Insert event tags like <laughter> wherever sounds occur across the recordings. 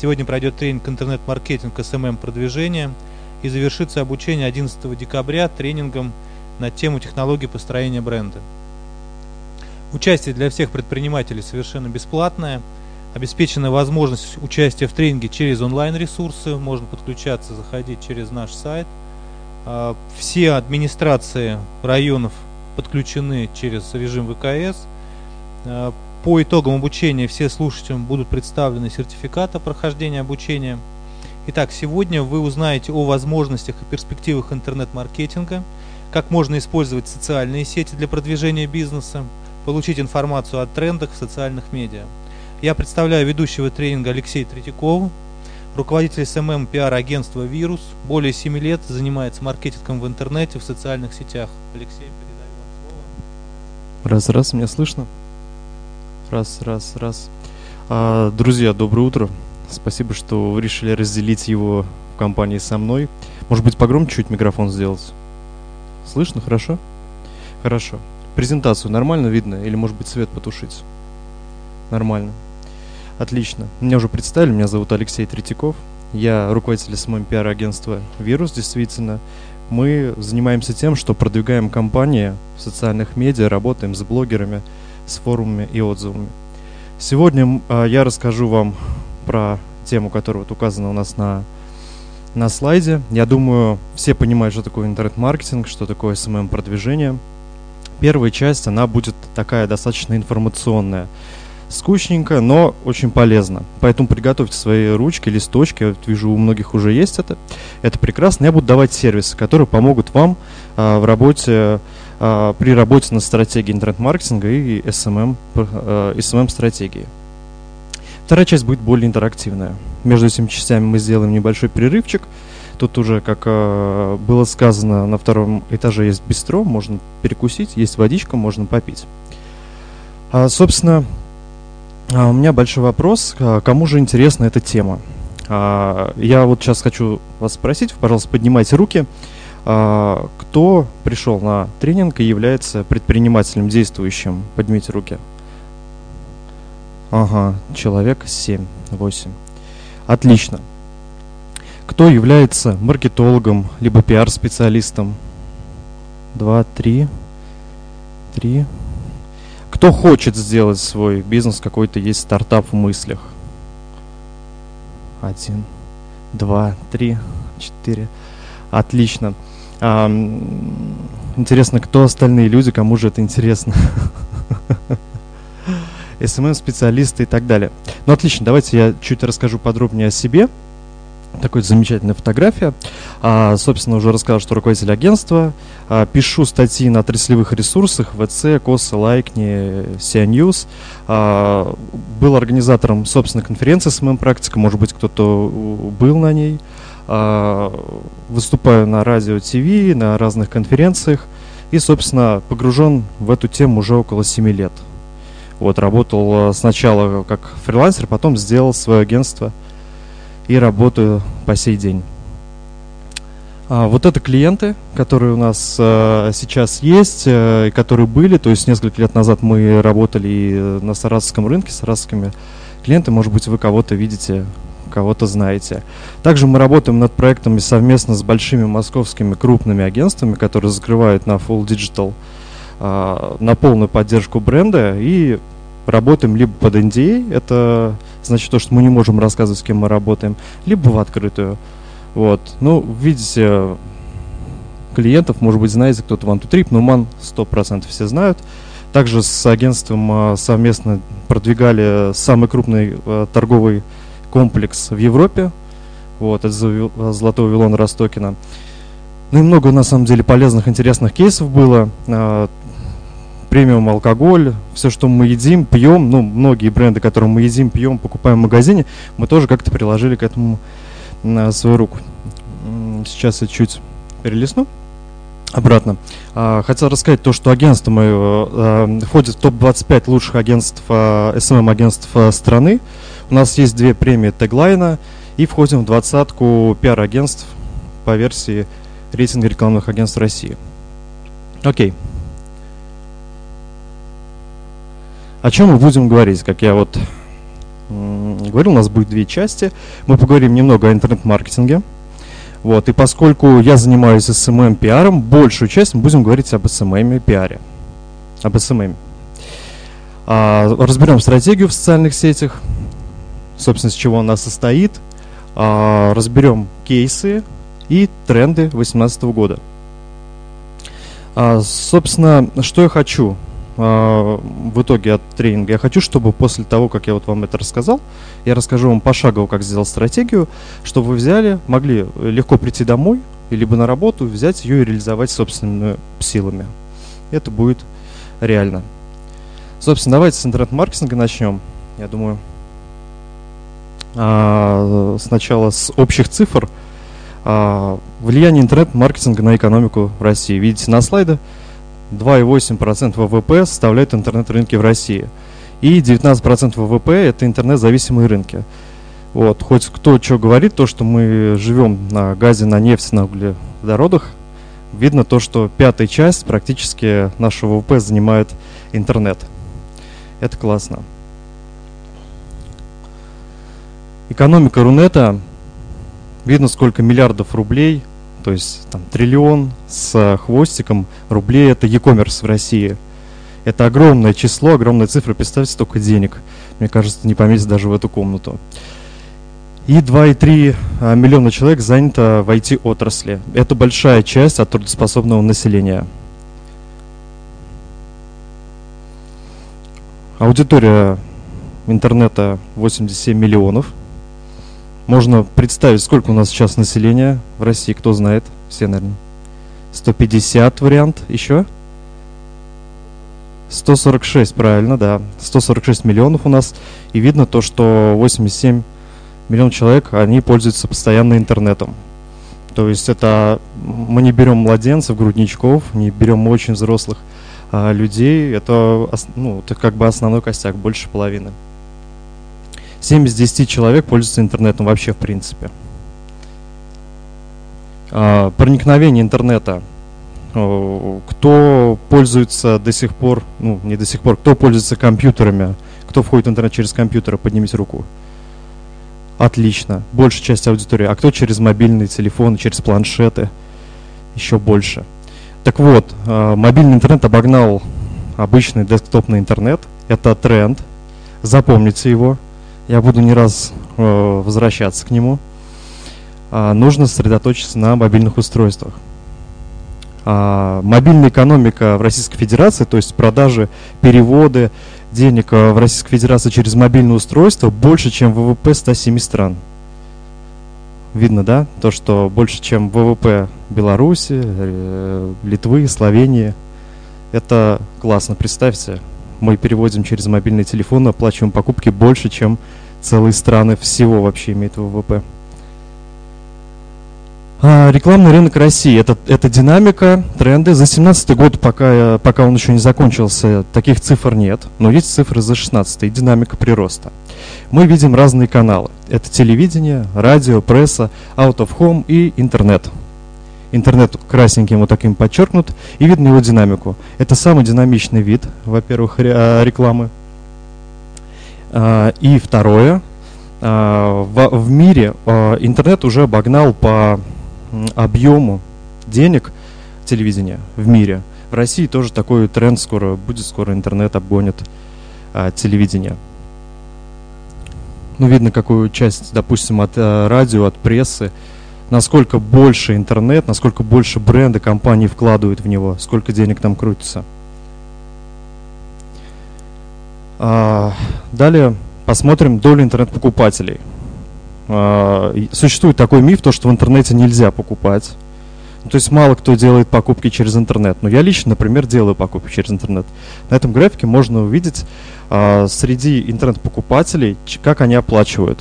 Сегодня пройдет тренинг интернет-маркетинг SMM-продвижения и завершится обучение 11 декабря тренингом на тему технологии построения бренда. Участие для всех предпринимателей совершенно бесплатное. Обеспечена возможность участия в тренинге через онлайн-ресурсы. Можно подключаться, заходить через наш сайт. А, все администрации районов подключены через режим ВКС. По итогам обучения всем слушателям будут представлены сертификаты прохождения обучения. Итак, сегодня вы узнаете о возможностях и перспективах интернет-маркетинга, как можно использовать социальные сети для продвижения бизнеса, получить информацию о трендах в социальных медиа. Я представляю ведущего тренинга Алексея Третьякова, руководитель SMM пиар-агентства «Вирус», более 7 лет занимается маркетингом в интернете, в социальных сетях. Алексей, передаю вам слово. Раз, раз, меня слышно? Раз, раз, раз. А, друзья, доброе утро. Спасибо, что вы решили разделить его в компании со мной. Может быть, погромче чуть микрофон сделать? Слышно, хорошо? Хорошо. Презентацию нормально видно или, может быть, свет потушить? Нормально. Отлично. Меня уже представили, меня зовут Алексей Третьяков. Я руководитель SMM пиар-агентства «Вирус», действительно. Мы занимаемся тем, что продвигаем компании в социальных медиа, работаем с блогерами, с форумами и отзывами. Сегодня э, я расскажу вам про тему, которая вот указана у нас на, на слайде. Я думаю, все понимают, что такое интернет-маркетинг, что такое SMM-продвижение. Первая часть, она будет такая достаточно информационная. Скучненько, но очень полезно. Поэтому приготовьте свои ручки, листочки. Я вижу, у многих уже есть это. Это прекрасно. Я буду давать сервисы, которые помогут вам а, в работе, а, при работе над стратегией интернет-маркетинга и SMM, а, SMM стратегии. Вторая часть будет более интерактивная. Между этими частями мы сделаем небольшой перерывчик. Тут уже, как э, было сказано, на втором этаже есть бистро, можно перекусить, есть водичка, можно попить. А, собственно, а, у меня большой вопрос, а, кому же интересна эта тема? Я вот сейчас хочу вас спросить, пожалуйста, поднимайте руки. Кто пришел на тренинг и является предпринимателем действующим? Поднимите руки. Ага, человек 7, 8. Отлично кто является маркетологом, либо пиар-специалистом. Два, три, три. Кто хочет сделать свой бизнес, какой-то есть стартап в мыслях. Один, два, три, четыре. Отлично. А, интересно, кто остальные люди, кому же это интересно? <laughs> СММ-специалисты и так далее. Ну, отлично, давайте я чуть расскажу подробнее о себе такой замечательная фотография. А, собственно, уже рассказал, что руководитель агентства. А, пишу статьи на отраслевых ресурсах ВЦ, Косы, Лайкни, Sia News. А, был организатором собственной конференции с моим практиком. Может быть, кто-то был на ней. А, выступаю на радио, ТВ, на разных конференциях. И, собственно, погружен в эту тему уже около 7 лет. Вот, работал сначала как фрилансер, потом сделал свое агентство – и работаю по сей день. А, вот это клиенты, которые у нас а, сейчас есть, а, которые были, то есть несколько лет назад мы работали и на Саратовском рынке с саратовскими клиентами, может быть, вы кого-то видите, кого-то знаете. Также мы работаем над проектами совместно с большими московскими крупными агентствами, которые закрывают на Full Digital, а, на полную поддержку бренда и работаем либо под NDA, это значит то, что мы не можем рассказывать, с кем мы работаем, либо в открытую. Вот. Ну, видите, клиентов, может быть, знаете, кто-то One to Trip, но MAN 100% все знают. Также с агентством а, совместно продвигали самый крупный а, торговый комплекс в Европе. Вот, это Золотой Вавилон Ростокина. Ну и много, на самом деле, полезных, интересных кейсов было. А, премиум алкоголь, все, что мы едим, пьем, ну, многие бренды, которые мы едим, пьем, покупаем в магазине, мы тоже как-то приложили к этому на свою руку. Сейчас я чуть перелесну обратно. А, хотел рассказать то, что агентство мое а, входит в топ-25 лучших агентств, а, SMM-агентств страны. У нас есть две премии теглайна и входим в двадцатку пиар-агентств по версии рейтинга рекламных агентств России. Окей. О чем мы будем говорить, как я вот говорил, у нас будет две части. Мы поговорим немного о интернет-маркетинге. Вот, и поскольку я занимаюсь SMM пиаром, большую часть мы будем говорить об SMM и пиаре. Об SMM. А, разберем стратегию в социальных сетях, собственно, с чего она состоит. А, разберем кейсы и тренды 2018 года. А, собственно, что я хочу а, в итоге от тренинга? Я хочу, чтобы после того, как я вот вам это рассказал, я расскажу вам пошагово, как сделать стратегию, чтобы вы взяли, могли легко прийти домой, либо на работу, взять ее и реализовать собственными силами. Это будет реально. Собственно, давайте с интернет-маркетинга начнем. Я думаю, сначала с общих цифр – а, влияние интернет-маркетинга на экономику России. Видите на слайде, 2,8% ВВП составляют интернет-рынки в России. И 19% ВВП – это интернет-зависимые рынки. Вот, хоть кто что говорит, то, что мы живем на газе, на нефти, на углеводородах, видно то, что пятая часть практически нашего ВВП занимает интернет. Это классно. Экономика Рунета Видно, сколько миллиардов рублей, то есть там триллион с хвостиком рублей это e-commerce в России. Это огромное число, огромная цифра. Представьте, столько денег. Мне кажется, не поместится даже в эту комнату. И 2,3 а, миллиона человек занято в IT-отрасли. Это большая часть от трудоспособного населения. Аудитория интернета 87 миллионов. Можно представить, сколько у нас сейчас населения в России, кто знает, все, наверное. 150 вариант, еще? 146, правильно, да. 146 миллионов у нас. И видно то, что 87 миллионов человек, они пользуются постоянно интернетом. То есть это мы не берем младенцев, грудничков, не берем очень взрослых а, людей. Это, ну, это как бы основной костяк, больше половины. 7 из 10 человек пользуются интернетом вообще в принципе. А, проникновение интернета. Кто пользуется до сих пор, ну не до сих пор, кто пользуется компьютерами, кто входит в интернет через компьютеры, поднимите руку. Отлично. Большая часть аудитории. А кто через мобильные телефоны, через планшеты? Еще больше. Так вот, а, мобильный интернет обогнал обычный десктопный интернет. Это тренд. Запомните его. Я буду не раз э, возвращаться к нему. А, нужно сосредоточиться на мобильных устройствах. А, мобильная экономика в Российской Федерации, то есть продажи, переводы денег э, в Российской Федерации через мобильное устройство больше, чем ВВП 107 стран. Видно, да? То, что больше, чем ВВП Беларуси, э, Литвы, Словении. Это классно, представьте мы переводим через мобильный телефон, оплачиваем покупки больше, чем целые страны всего вообще имеют ВВП. А, рекламный рынок России это, это динамика, тренды. За 17 год, пока, пока он еще не закончился, таких цифр нет, но есть цифры за 16 и динамика прироста. Мы видим разные каналы. Это телевидение, радио, пресса, out of home и интернет интернет красненьким вот таким подчеркнут, и видно его динамику. Это самый динамичный вид, во-первых, а, рекламы. А, и второе, а, в мире интернет уже обогнал по объему денег телевидения в мире. В России тоже такой тренд скоро будет, скоро интернет обгонит телевидение. Ну, видно, какую часть, допустим, от радио, от прессы, насколько больше интернет, насколько больше бренды компании вкладывают в него, сколько денег там крутится. А, далее посмотрим долю интернет-покупателей. А, существует такой миф, то, что в интернете нельзя покупать. То есть мало кто делает покупки через интернет. Но я лично, например, делаю покупки через интернет. На этом графике можно увидеть а, среди интернет-покупателей, как они оплачивают.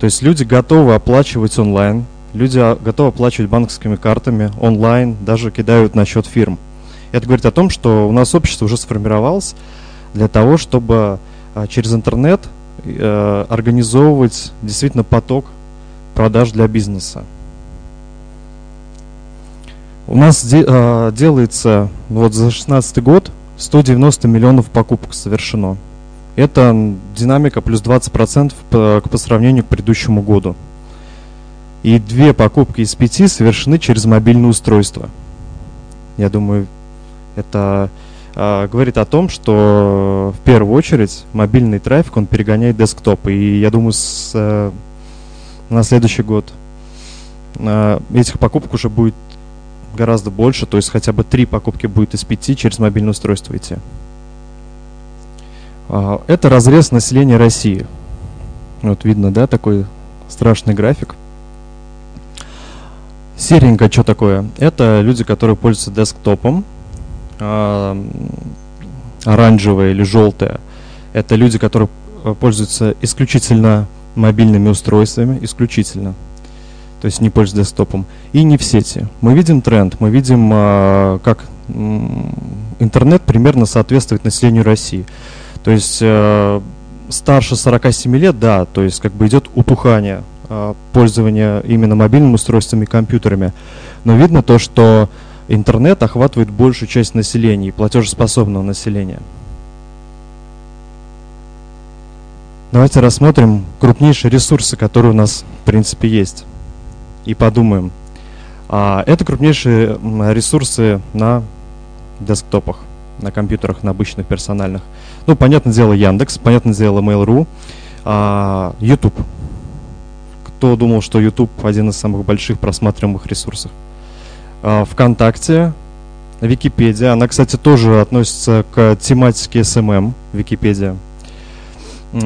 То есть люди готовы оплачивать онлайн, Люди а, готовы оплачивать банковскими картами онлайн, даже кидают на счет фирм. Это говорит о том, что у нас общество уже сформировалось для того, чтобы а, через интернет э, организовывать действительно поток продаж для бизнеса. У нас э, делается вот за 2016 год 190 миллионов покупок совершено. это динамика плюс 20% по, по сравнению к предыдущему году. И две покупки из пяти совершены через мобильное устройство. Я думаю, это э, говорит о том, что в первую очередь мобильный трафик, он перегоняет десктоп. И я думаю, с, э, на следующий год э, этих покупок уже будет гораздо больше, то есть хотя бы три покупки будет из пяти через мобильное устройство идти. Э, это разрез населения России. Вот видно, да, такой страшный график. Серенькое что такое? Это люди, которые пользуются десктопом, а, оранжевое или желтое. Это люди, которые э, пользуются исключительно мобильными устройствами, исключительно. То есть не пользуются десктопом. И не в сети. Мы видим тренд, мы видим, а, как интернет примерно соответствует населению России. То есть э, старше 47 лет, да, то есть как бы идет утухание а, пользования именно мобильными устройствами и компьютерами. Но видно то, что интернет охватывает большую часть населения и платежеспособного населения. Давайте рассмотрим крупнейшие ресурсы, которые у нас в принципе есть. И подумаем. А, это крупнейшие ресурсы на десктопах, на компьютерах, на обычных персональных. Ну, понятное дело, Яндекс, понятное дело, Mail.ru, а, YouTube. Кто думал, что YouTube один из самых больших просматриваемых ресурсов? А, ВКонтакте, Википедия. Она, кстати, тоже относится к тематике SMM, Википедия.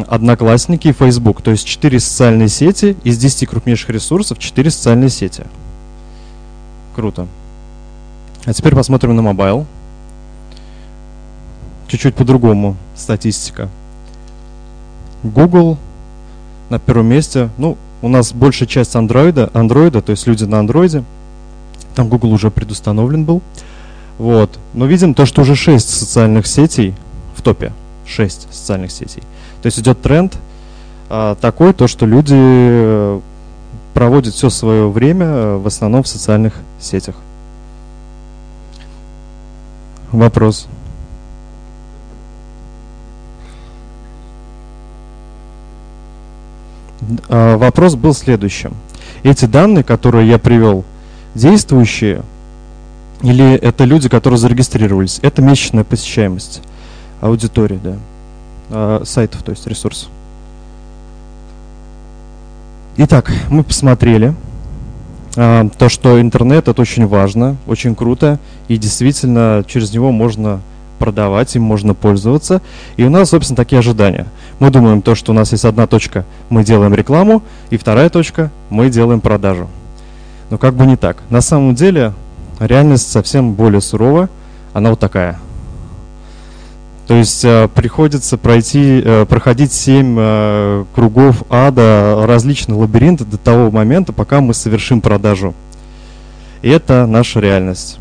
Одноклассники и Facebook. То есть 4 социальные сети из 10 крупнейших ресурсов, 4 социальные сети. Круто. А теперь посмотрим на mobile. Чуть-чуть по-другому статистика. Google на первом месте. Ну, у нас большая часть андроида, андроида, то есть люди на андроиде – там Google уже предустановлен был. Вот. Но видим то, что уже 6 социальных сетей в топе. 6 социальных сетей. То есть идет тренд а, такой, то, что люди э, проводят все свое время э, в основном в социальных сетях. Вопрос. Вопрос был следующим. Эти данные, которые я привел, действующие или это люди, которые зарегистрировались. Это месячная посещаемость аудитории, да, а, сайтов, то есть ресурсов. Итак, мы посмотрели а, то, что интернет это очень важно, очень круто, и действительно через него можно продавать, им можно пользоваться. И у нас, собственно, такие ожидания. Мы думаем то, что у нас есть одна точка, мы делаем рекламу, и вторая точка, мы делаем продажу. Но как бы не так. На самом деле реальность совсем более сурова. Она вот такая. То есть э, приходится пройти, э, проходить семь э, кругов ада, различных лабиринтов до того момента, пока мы совершим продажу. И это наша реальность.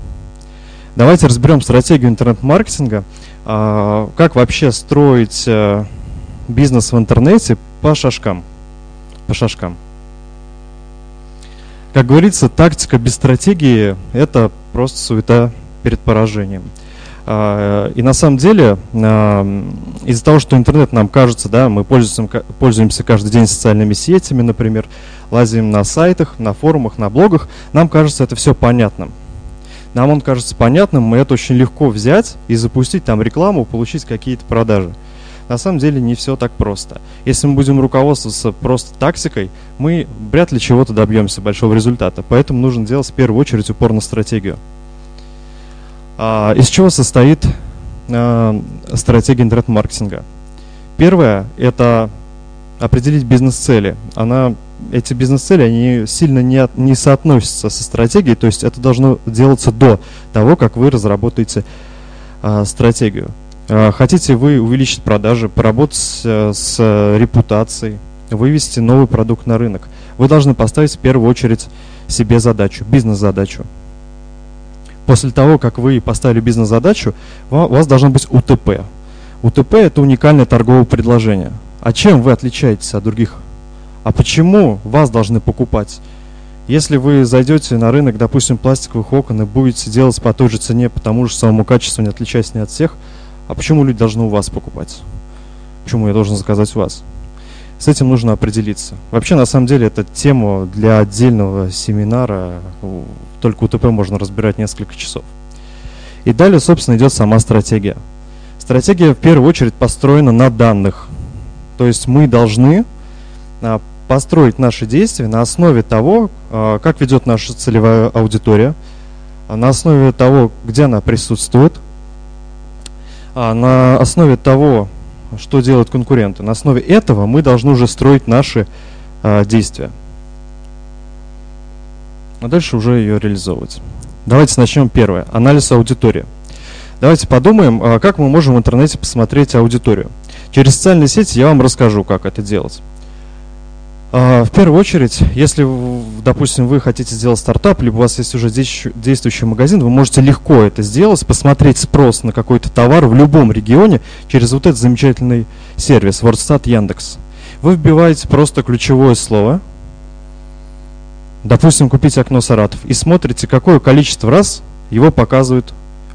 Давайте разберем стратегию интернет-маркетинга. Э, как вообще строить э, бизнес в интернете по шажкам. По шажкам. Как говорится, тактика без стратегии – это просто суета перед поражением. А, и на самом деле, а, из-за того, что интернет нам кажется, да, мы пользуемся, пользуемся каждый день социальными сетями, например, лазим на сайтах, на форумах, на блогах, нам кажется это все понятным. Нам он кажется понятным, мы это очень легко взять и запустить там рекламу, получить какие-то продажи. На самом деле не все так просто. Если мы будем руководствоваться просто тактикой, мы вряд ли чего-то добьемся большого результата. Поэтому нужно делать в первую очередь упор на стратегию. А, из чего состоит а, стратегия интернет-маркетинга? Первое – это определить бизнес-цели. Она, эти бизнес-цели, они сильно не, от, не соотносятся со стратегией, то есть это должно делаться до того, как вы разработаете а, стратегию. А, хотите вы увеличить продажи, поработать э, с репутацией, вывести новый продукт на рынок. Вы должны поставить в первую очередь себе задачу, бизнес-задачу. После того, как вы поставили бизнес-задачу, у вас должно быть УТП. УТП – это уникальное торговое предложение. А чем вы отличаетесь от других? А почему вас должны покупать? Если вы зайдете на рынок, допустим, пластиковых окон и будете делать по той же цене, по тому же самому качеству, не отличаясь ни от всех – а почему люди должны у вас покупать? Почему я должен заказать у вас? С этим нужно определиться. Вообще, на самом деле, это тему для отдельного семинара. Только УТП можно разбирать несколько часов. И далее, собственно, идет сама стратегия. Стратегия в первую очередь построена на данных. То есть мы должны а, построить наши действия на основе того, а, как ведет наша целевая аудитория, а, на основе того, где она присутствует, на основе того, что делают конкуренты. На основе этого мы должны уже строить наши действия. А дальше уже ее реализовывать. Давайте начнем первое. Анализ аудитории. Давайте подумаем, как мы можем в интернете посмотреть аудиторию. Через социальные сети я вам расскажу, как это делать. А, в первую очередь, если, допустим, вы хотите сделать стартап, либо у вас есть уже действующий магазин, вы можете легко это сделать, посмотреть спрос на какой-то товар в любом регионе через вот этот замечательный сервис WordStat Яндекс. Вы вбиваете просто ключевое слово, допустим, купить окно Саратов, и смотрите, какое количество раз его показывают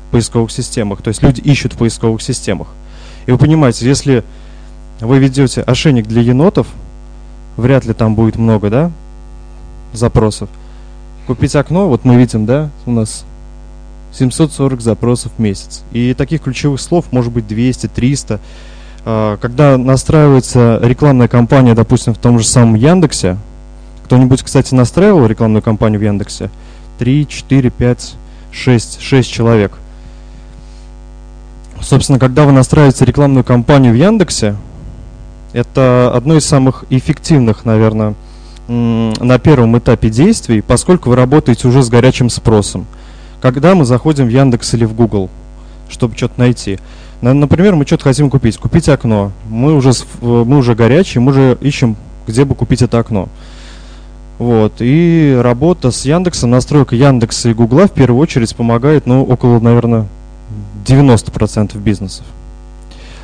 в поисковых системах. То есть люди ищут в поисковых системах. И вы понимаете, если вы ведете ошейник для енотов – вряд ли там будет много, да, запросов. Купить окно, вот мы видим, да, у нас 740 запросов в месяц. И таких ключевых слов может быть 200, 300. А, когда настраивается рекламная кампания, допустим, в том же самом Яндексе, кто-нибудь, кстати, настраивал рекламную кампанию в Яндексе? 3, 4, 5, 6, 6 человек. Собственно, когда вы настраиваете рекламную кампанию в Яндексе, это одно из самых эффективных, наверное, на первом этапе действий, поскольку вы работаете уже с горячим спросом. Когда мы заходим в Яндекс или в Google, чтобы что-то найти. Например, мы что-то хотим купить. Купить окно. Мы уже, мы уже горячие, мы уже ищем, где бы купить это окно. Вот. И работа с Яндексом, настройка Яндекса и Гугла в первую очередь помогает, ну, около, наверное, 90% бизнесов.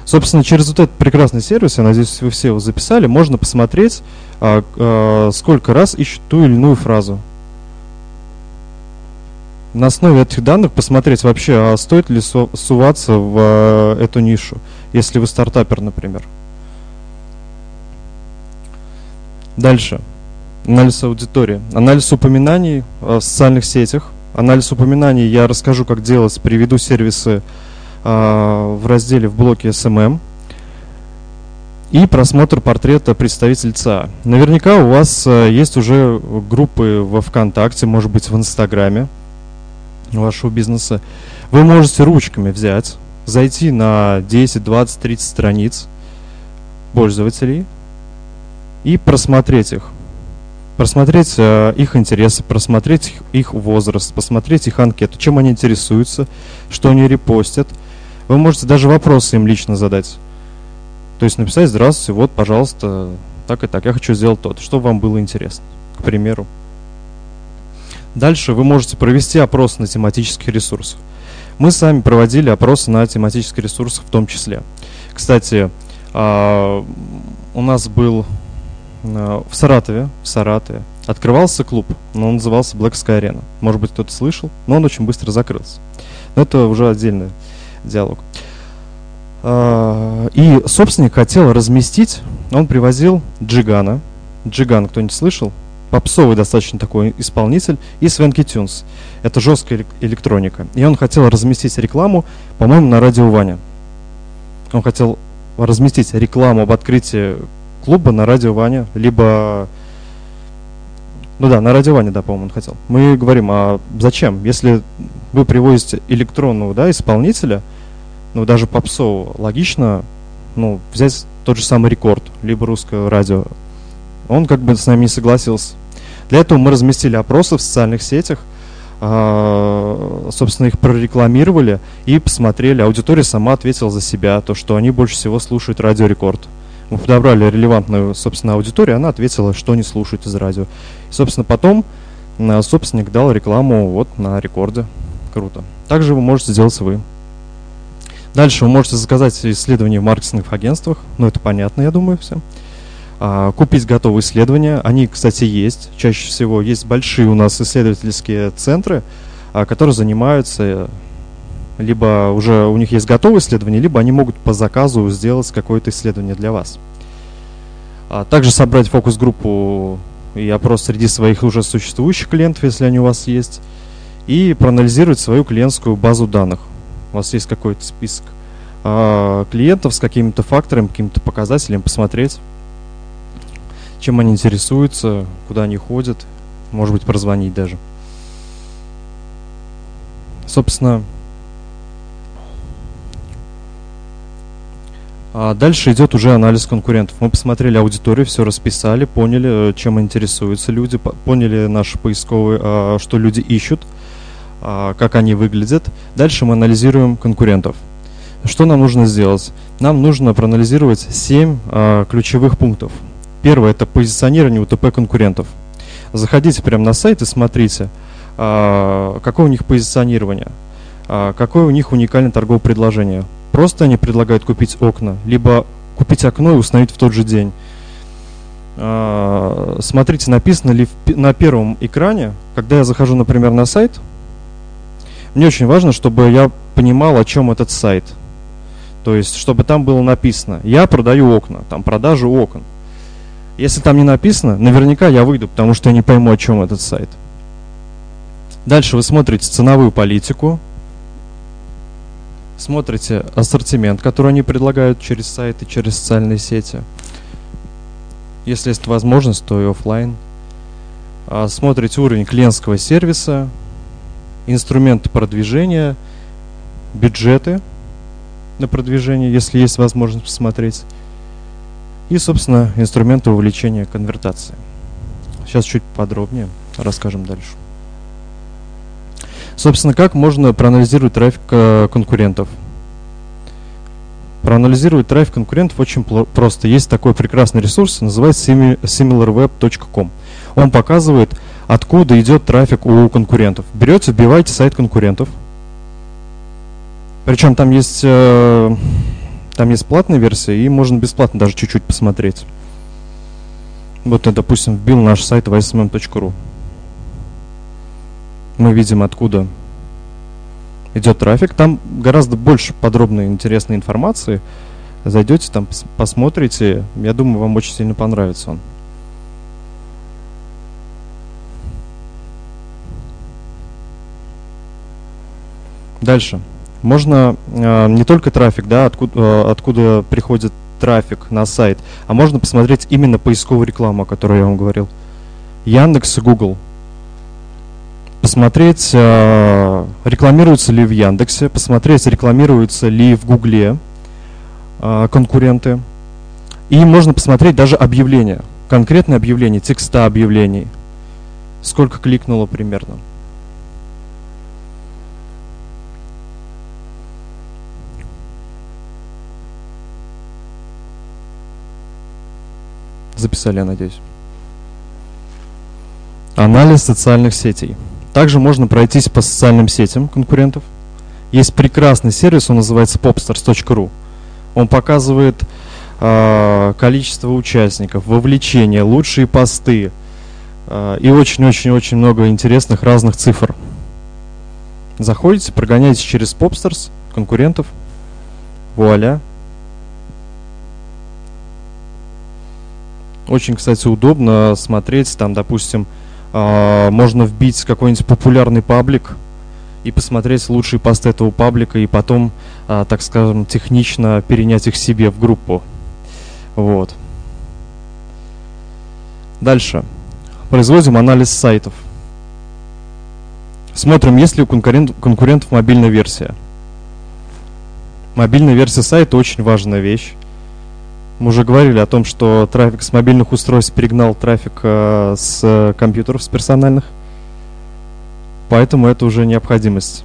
Собственно, через вот этот прекрасный сервис, я надеюсь, вы все его записали, можно посмотреть, а, а, сколько раз ищут ту или иную фразу. На основе этих данных посмотреть вообще, а стоит ли суваться в а, эту нишу, если вы стартапер, например. Дальше. Анализ аудитории. Анализ упоминаний в социальных сетях. Анализ упоминаний я расскажу, как делать, приведу сервисы а, в разделе в блоке SMM и просмотр портрета представителя ЦА. Наверняка у вас э, есть уже группы во ВКонтакте, может быть в Инстаграме вашего бизнеса. Вы можете ручками взять, зайти на 10, 20, 30 страниц пользователей и просмотреть их. Просмотреть э, их интересы, просмотреть их возраст, посмотреть их анкету, чем они интересуются, что они репостят – вы можете даже вопросы им лично задать. То есть написать «Здравствуйте, вот, пожалуйста, так и так, я хочу сделать то что вам было интересно», к примеру. Дальше вы можете провести опрос на тематических ресурсах. Мы сами проводили опросы на тематических ресурсах в том числе. Кстати, а, у нас был а, в Саратове, в Саратове открывался клуб, но он назывался Black Sky Arena. Может быть, кто-то слышал, но он очень быстро закрылся. Но это уже отдельная диалог. А, и собственник хотел разместить, он привозил Джигана. Джиган, кто-нибудь слышал? Попсовый достаточно такой исполнитель. И Свенки Тюнс. Это жесткая электроника. И он хотел разместить рекламу, по-моему, на радио Ваня. Он хотел разместить рекламу об открытии клуба на радио Ваня, либо... Ну да, на радио Ваня, да, по-моему, он хотел. Мы говорим, а зачем? Если вы привозите электронного да, исполнителя, ну, даже попсового, логично ну, взять тот же самый рекорд, либо русское радио. Он как бы с нами не согласился. Для этого мы разместили опросы в социальных сетях, э, собственно, их прорекламировали и посмотрели. Аудитория сама ответила за себя, то, что они больше всего слушают радио рекорд. Мы подобрали релевантную, собственно, аудиторию, она ответила, что они слушают из радио. И, собственно, потом э, собственник дал рекламу вот на рекорде. Круто. Также вы можете сделать вы. Дальше вы можете заказать исследования в маркетинговых агентствах. Ну, это понятно, я думаю, все. А, купить готовые исследования. Они, кстати, есть. Чаще всего есть большие у нас исследовательские центры, а, которые занимаются либо уже у них есть готовое исследование, либо они могут по заказу сделать какое-то исследование для вас. А также собрать фокус-группу и опрос среди своих уже существующих клиентов, если они у вас есть, и проанализировать свою клиентскую базу данных. У вас есть какой-то список а, клиентов с какими-то факторами, какими-то показателями, посмотреть, чем они интересуются, куда они ходят, может быть, прозвонить даже. Собственно, а дальше идет уже анализ конкурентов. Мы посмотрели аудиторию, все расписали, поняли, э, чем интересуются люди, поняли наши поисковые, а, что люди ищут, как они выглядят. Дальше мы анализируем конкурентов. Что нам нужно сделать? Нам нужно проанализировать 7 ключевых пунктов. Первое – это позиционирование УТП конкурентов. Заходите прямо на сайт и смотрите, какое у них позиционирование, какое у них уникальное торговое предложение – Просто они предлагают купить окна, либо купить окно и установить в тот же день. А, смотрите, написано ли на первом экране, когда я захожу, например, на сайт, мне очень важно, чтобы я понимал, о чем этот сайт. То есть, чтобы там было написано, я продаю окна, там продажу окон. Если там не написано, наверняка я выйду, потому что я не пойму, о чем этот сайт. Дальше вы смотрите ценовую политику, смотрите ассортимент, который они предлагают через сайты, через социальные сети. Если есть возможность, то и офлайн. А, смотрите уровень клиентского сервиса, инструменты продвижения, бюджеты на продвижение, если есть возможность посмотреть. И, собственно, инструменты увеличения конвертации. Сейчас чуть подробнее расскажем дальше. Собственно, как можно проанализировать трафик э, конкурентов? Проанализировать трафик конкурентов очень просто. Есть такой прекрасный ресурс, называется similarweb.com. Он показывает, откуда идет трафик у конкурентов. Берете, вбиваете сайт конкурентов. Причем там есть, э, там есть платная версия, и можно бесплатно даже чуть-чуть посмотреть. Вот я, допустим, вбил наш сайт ysmm.ru мы видим, откуда идет трафик. Там гораздо больше подробной интересной информации. Зайдете там, посмотрите. Я думаю, вам очень сильно понравится он. Дальше. Можно э, не только трафик, да, откуда, э, откуда приходит трафик на сайт, а можно посмотреть именно поисковую рекламу, о которой я вам говорил. Яндекс и Google – посмотреть, э, рекламируются ли в Яндексе, посмотреть, рекламируются ли в Гугле э, конкуренты. И можно посмотреть даже объявления, конкретные объявления, текста объявлений. Сколько кликнуло примерно. Записали, я надеюсь. Анализ социальных сетей. Также можно пройтись по социальным сетям конкурентов. Есть прекрасный сервис, он называется popstars.ru. Он показывает э, количество участников, вовлечение, лучшие посты э, и очень-очень-очень много интересных разных цифр. Заходите, прогоняйтесь через Popstars конкурентов. Вуаля. Очень, кстати, удобно смотреть там, допустим, а, можно вбить какой-нибудь популярный паблик и посмотреть лучшие посты этого паблика и потом, а, так скажем, технично перенять их себе в группу. Вот. Дальше. Производим анализ сайтов. Смотрим, есть ли у конкурент, конкурентов мобильная версия. Мобильная версия сайта очень важная вещь. Мы уже говорили о том, что трафик с мобильных устройств перегнал трафик э, с компьютеров, с персональных. Поэтому это уже необходимость.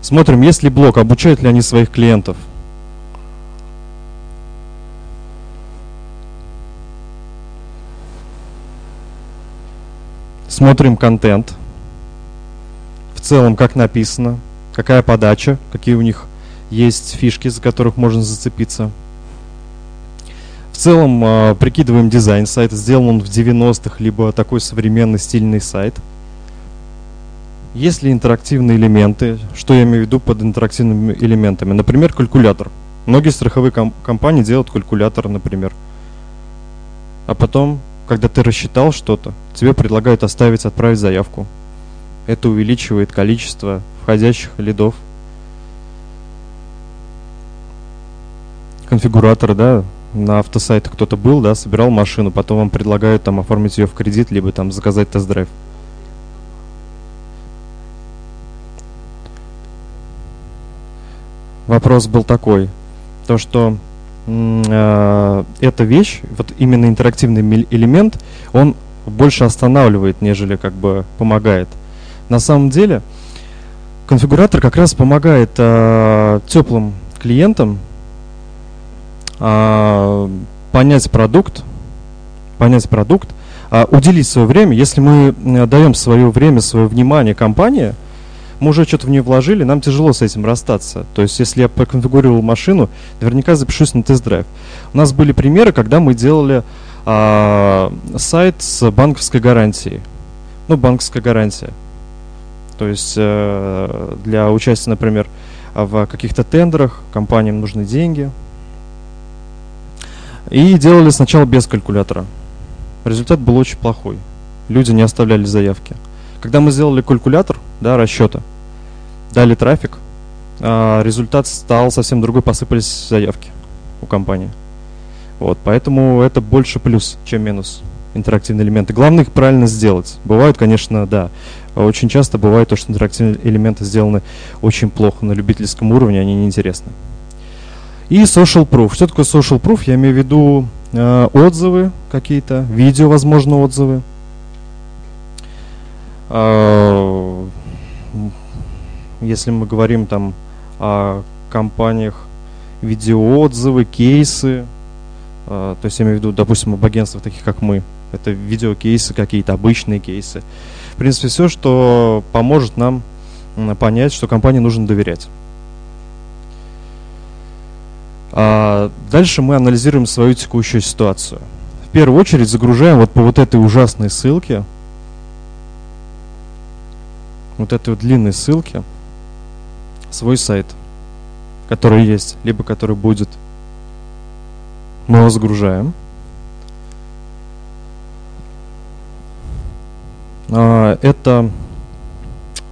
Смотрим, есть ли блог, обучают ли они своих клиентов. Смотрим контент. В целом, как написано, какая подача, какие у них есть фишки, за которых можно зацепиться. В целом э, прикидываем дизайн сайта. Сделан он в 90-х, либо такой современный стильный сайт. есть ли интерактивные элементы, что я имею в виду под интерактивными элементами. Например, калькулятор. Многие страховые ком- компании делают калькулятор, например. А потом, когда ты рассчитал что-то, тебе предлагают оставить, отправить заявку. Это увеличивает количество входящих лидов. Конфигуратор, да, на автосайтах кто-то был, да, собирал машину, потом вам предлагают там оформить ее в кредит, либо там заказать тест-драйв. Вопрос был такой, то что э, эта вещь, вот именно интерактивный элемент, он больше останавливает, нежели как бы помогает. На самом деле, конфигуратор как раз помогает э, теплым клиентам понять продукт, понять продукт, э, уделить свое время. Если мы даем свое время, свое внимание компании, мы уже что-то в нее вложили, нам тяжело с этим расстаться. То есть, если я поконфигурировал машину, наверняка запишусь на тест-драйв. У нас были примеры, когда мы делали а, сайт с банковской гарантией. Ну, банковская гарантия. То есть э, для участия, например, в каких-то тендерах компаниям нужны деньги. И делали сначала без калькулятора. Результат был очень плохой. Люди не оставляли заявки. Когда мы сделали калькулятор да, расчета, дали трафик, а результат стал совсем другой, посыпались заявки у компании. Вот, поэтому это больше плюс, чем минус интерактивные элементы. Главное их правильно сделать. Бывают, конечно, да. Очень часто бывает то, что интерактивные элементы сделаны очень плохо на любительском уровне, они неинтересны. И social proof. Что такое social proof? Я имею в виду э, отзывы какие-то, видео, возможно, отзывы. Э, если мы говорим там о компаниях, видеоотзывы, кейсы, э, то есть я имею в виду, допустим, об агентствах таких, как мы, это видеокейсы какие-то, обычные кейсы. В принципе, все, что поможет нам понять, что компании нужно доверять. А дальше мы анализируем свою текущую ситуацию. В первую очередь загружаем вот по вот этой ужасной ссылке, вот этой вот длинной ссылке, свой сайт, который есть, либо который будет. Мы его загружаем. А, это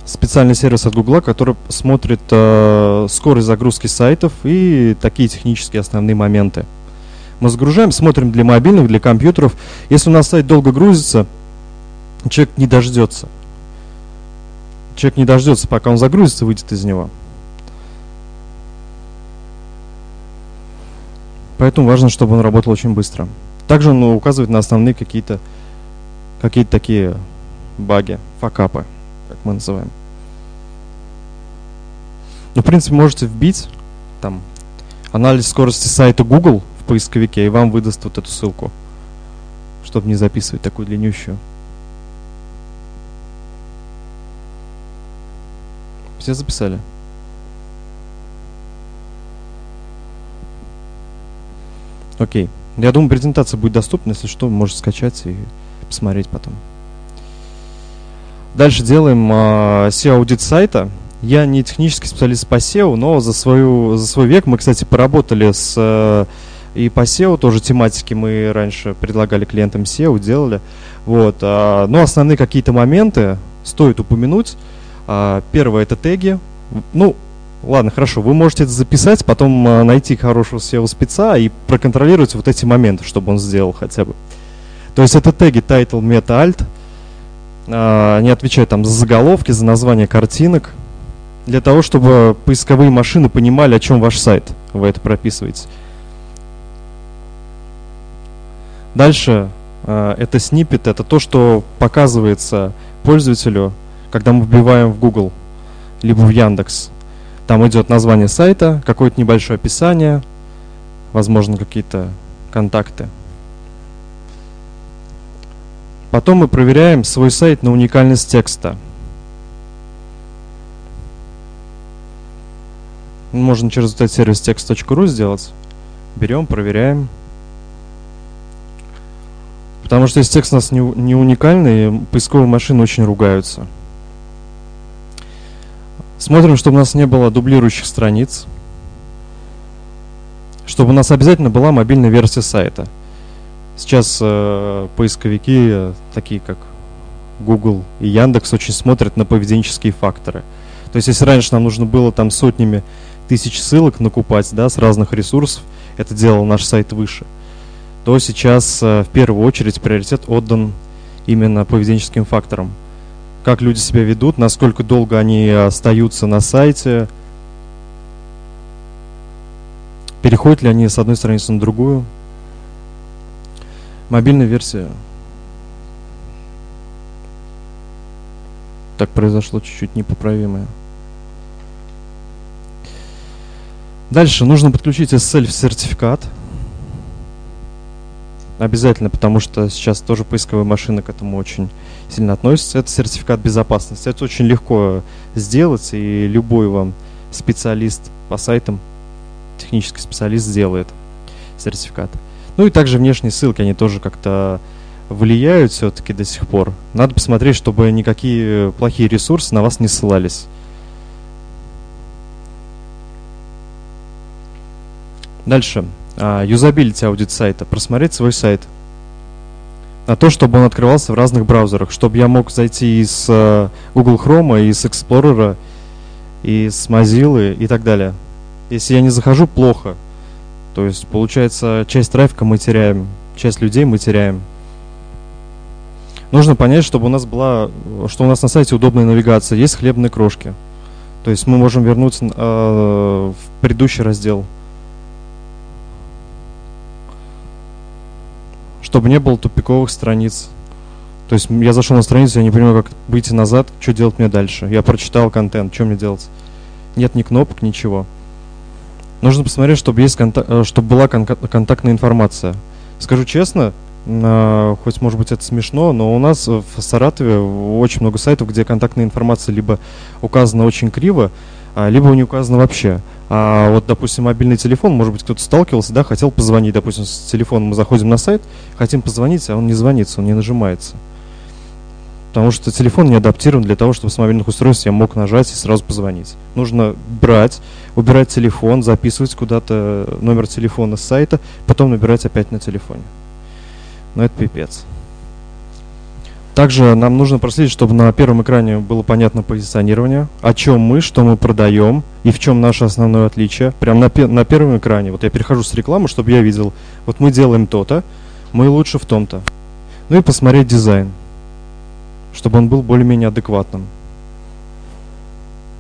специальный сервис от Google, который смотрит э, скорость загрузки сайтов и такие технические основные моменты. Мы загружаем, смотрим для мобильных, для компьютеров. Если у нас сайт долго грузится, человек не дождется. Человек не дождется, пока он загрузится, выйдет из него. Поэтому важно, чтобы он работал очень быстро. Также он указывает на основные какие-то какие-то такие баги, факапы, мы называем. Ну, в принципе, можете вбить там анализ скорости сайта Google в поисковике, и вам выдаст вот эту ссылку, чтобы не записывать такую длиннющую. Все записали? Окей. Я думаю, презентация будет доступна, если что, можете скачать и посмотреть потом. Дальше делаем э, SEO-аудит сайта. Я не технический специалист по SEO, но за, свою, за свой век мы, кстати, поработали с э, и по SEO тоже тематики мы раньше предлагали клиентам SEO, делали. Вот. Э, но основные какие-то моменты стоит упомянуть. Э, первое это теги. Ну, ладно, хорошо, вы можете это записать, потом найти хорошего SEO-спеца и проконтролировать вот эти моменты, чтобы он сделал хотя бы. То есть это теги title, meta, alt – а, они отвечают там за заголовки, за название картинок, для того, чтобы поисковые машины понимали, о чем ваш сайт. Вы это прописываете. Дальше а, это снипет, это то, что показывается пользователю, когда мы вбиваем в Google, либо в Яндекс. Там идет название сайта, какое-то небольшое описание, возможно, какие-то контакты. Потом мы проверяем свой сайт на уникальность текста. Можно через этот сервис text.ru сделать. Берем, проверяем. Потому что если текст у нас не, не уникальный, поисковые машины очень ругаются. Смотрим, чтобы у нас не было дублирующих страниц. Чтобы у нас обязательно была мобильная версия сайта. Сейчас э, поисковики, э, такие как Google и Яндекс, очень смотрят на поведенческие факторы. То есть, если раньше нам нужно было там сотнями тысяч ссылок накупать, да, с разных ресурсов, это делал наш сайт выше, то сейчас э, в первую очередь приоритет отдан именно поведенческим факторам. Как люди себя ведут, насколько долго они остаются на сайте, переходят ли они с одной страницы на другую. Мобильная версия. Так произошло чуть-чуть непоправимое. Дальше нужно подключить SSL-сертификат. Обязательно, потому что сейчас тоже поисковые машины к этому очень сильно относятся. Это сертификат безопасности. Это очень легко сделать, и любой вам специалист по сайтам, технический специалист сделает сертификат. Ну и также внешние ссылки, они тоже как-то влияют все-таки до сих пор. Надо посмотреть, чтобы никакие плохие ресурсы на вас не ссылались. Дальше. А, юзабилити аудит сайта. Просмотреть свой сайт. На то, чтобы он открывался в разных браузерах. Чтобы я мог зайти из uh, Google Chrome, из Explorer, из Mozilla и так далее. Если я не захожу, плохо. То есть, получается, часть трафика мы теряем, часть людей мы теряем. Нужно понять, чтобы у нас была, что у нас на сайте удобная навигация, есть хлебные крошки. То есть мы можем вернуться э, в предыдущий раздел. чтобы не было тупиковых страниц. То есть я зашел на страницу, я не понимаю, как выйти назад, что делать мне дальше. Я прочитал контент, что мне делать? Нет ни кнопок, ничего. Нужно посмотреть, чтобы, есть контак, э, чтобы была кон контактная информация. Скажу честно, хоть может быть это смешно, но у нас в Саратове очень много сайтов, где контактная информация либо указана очень криво, а, либо не указана вообще. А вот, допустим, мобильный телефон, может быть, кто-то сталкивался, да, хотел позвонить, допустим, с телефоном мы заходим на сайт, хотим позвонить, а он не звонится, он не нажимается. Потому что телефон не адаптирован для того, чтобы с мобильных устройств я мог нажать и сразу позвонить. Нужно брать, убирать телефон, записывать куда-то номер телефона с сайта, потом набирать опять на телефоне. Но это пипец. Также нам нужно проследить, чтобы на первом экране было понятно позиционирование, о чем мы, что мы продаем и в чем наше основное отличие. Прямо на, на первом экране. Вот я перехожу с рекламы, чтобы я видел, вот мы делаем то-то, мы лучше в том-то. Ну и посмотреть дизайн, чтобы он был более-менее адекватным.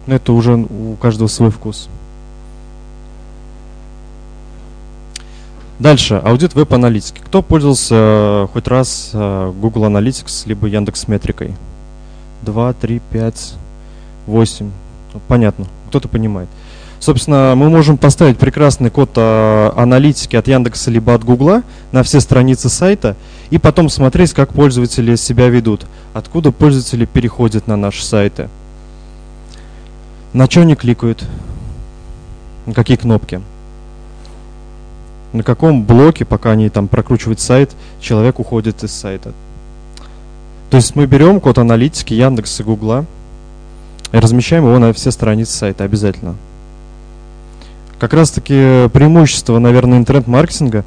Но это уже у каждого свой вкус. Дальше, аудит веб-аналитики. Кто пользовался э, хоть раз э, Google Analytics либо Яндекс Метрикой? 2, 3, 5, 8. Понятно, кто-то понимает. Собственно, мы можем поставить прекрасный код э, аналитики от Яндекса либо от Гугла на все страницы сайта и потом смотреть, как пользователи себя ведут, откуда пользователи переходят на наши сайты, на что они кликают, на какие кнопки на каком блоке, пока они там прокручивают сайт, человек уходит из сайта. То есть мы берем код аналитики Яндекса и Гугла и размещаем его на все страницы сайта обязательно. Как раз таки преимущество, наверное, интернет-маркетинга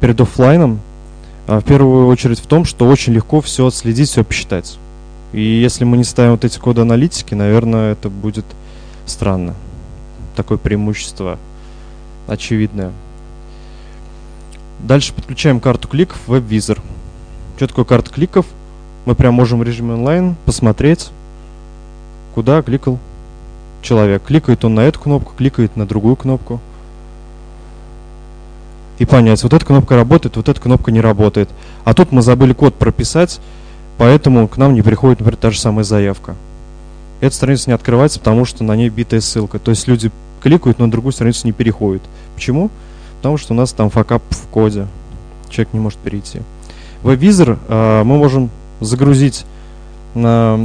перед офлайном а, в первую очередь в том, что очень легко все отследить, все посчитать. И если мы не ставим вот эти коды аналитики, наверное, это будет странно. Такое преимущество очевидное. Дальше подключаем карту кликов в WebVisor. Что такое карта кликов? Мы прям можем в режиме онлайн посмотреть, куда кликал человек. Кликает он на эту кнопку, кликает на другую кнопку. И понять, вот эта кнопка работает, вот эта кнопка не работает. А тут мы забыли код прописать, поэтому к нам не приходит, например, та же самая заявка. Эта страница не открывается, потому что на ней битая ссылка. То есть люди кликают, но на другую страницу не переходят. Почему? Потому что у нас там факап в коде. Человек не может перейти. В WebVisor э, мы можем загрузить на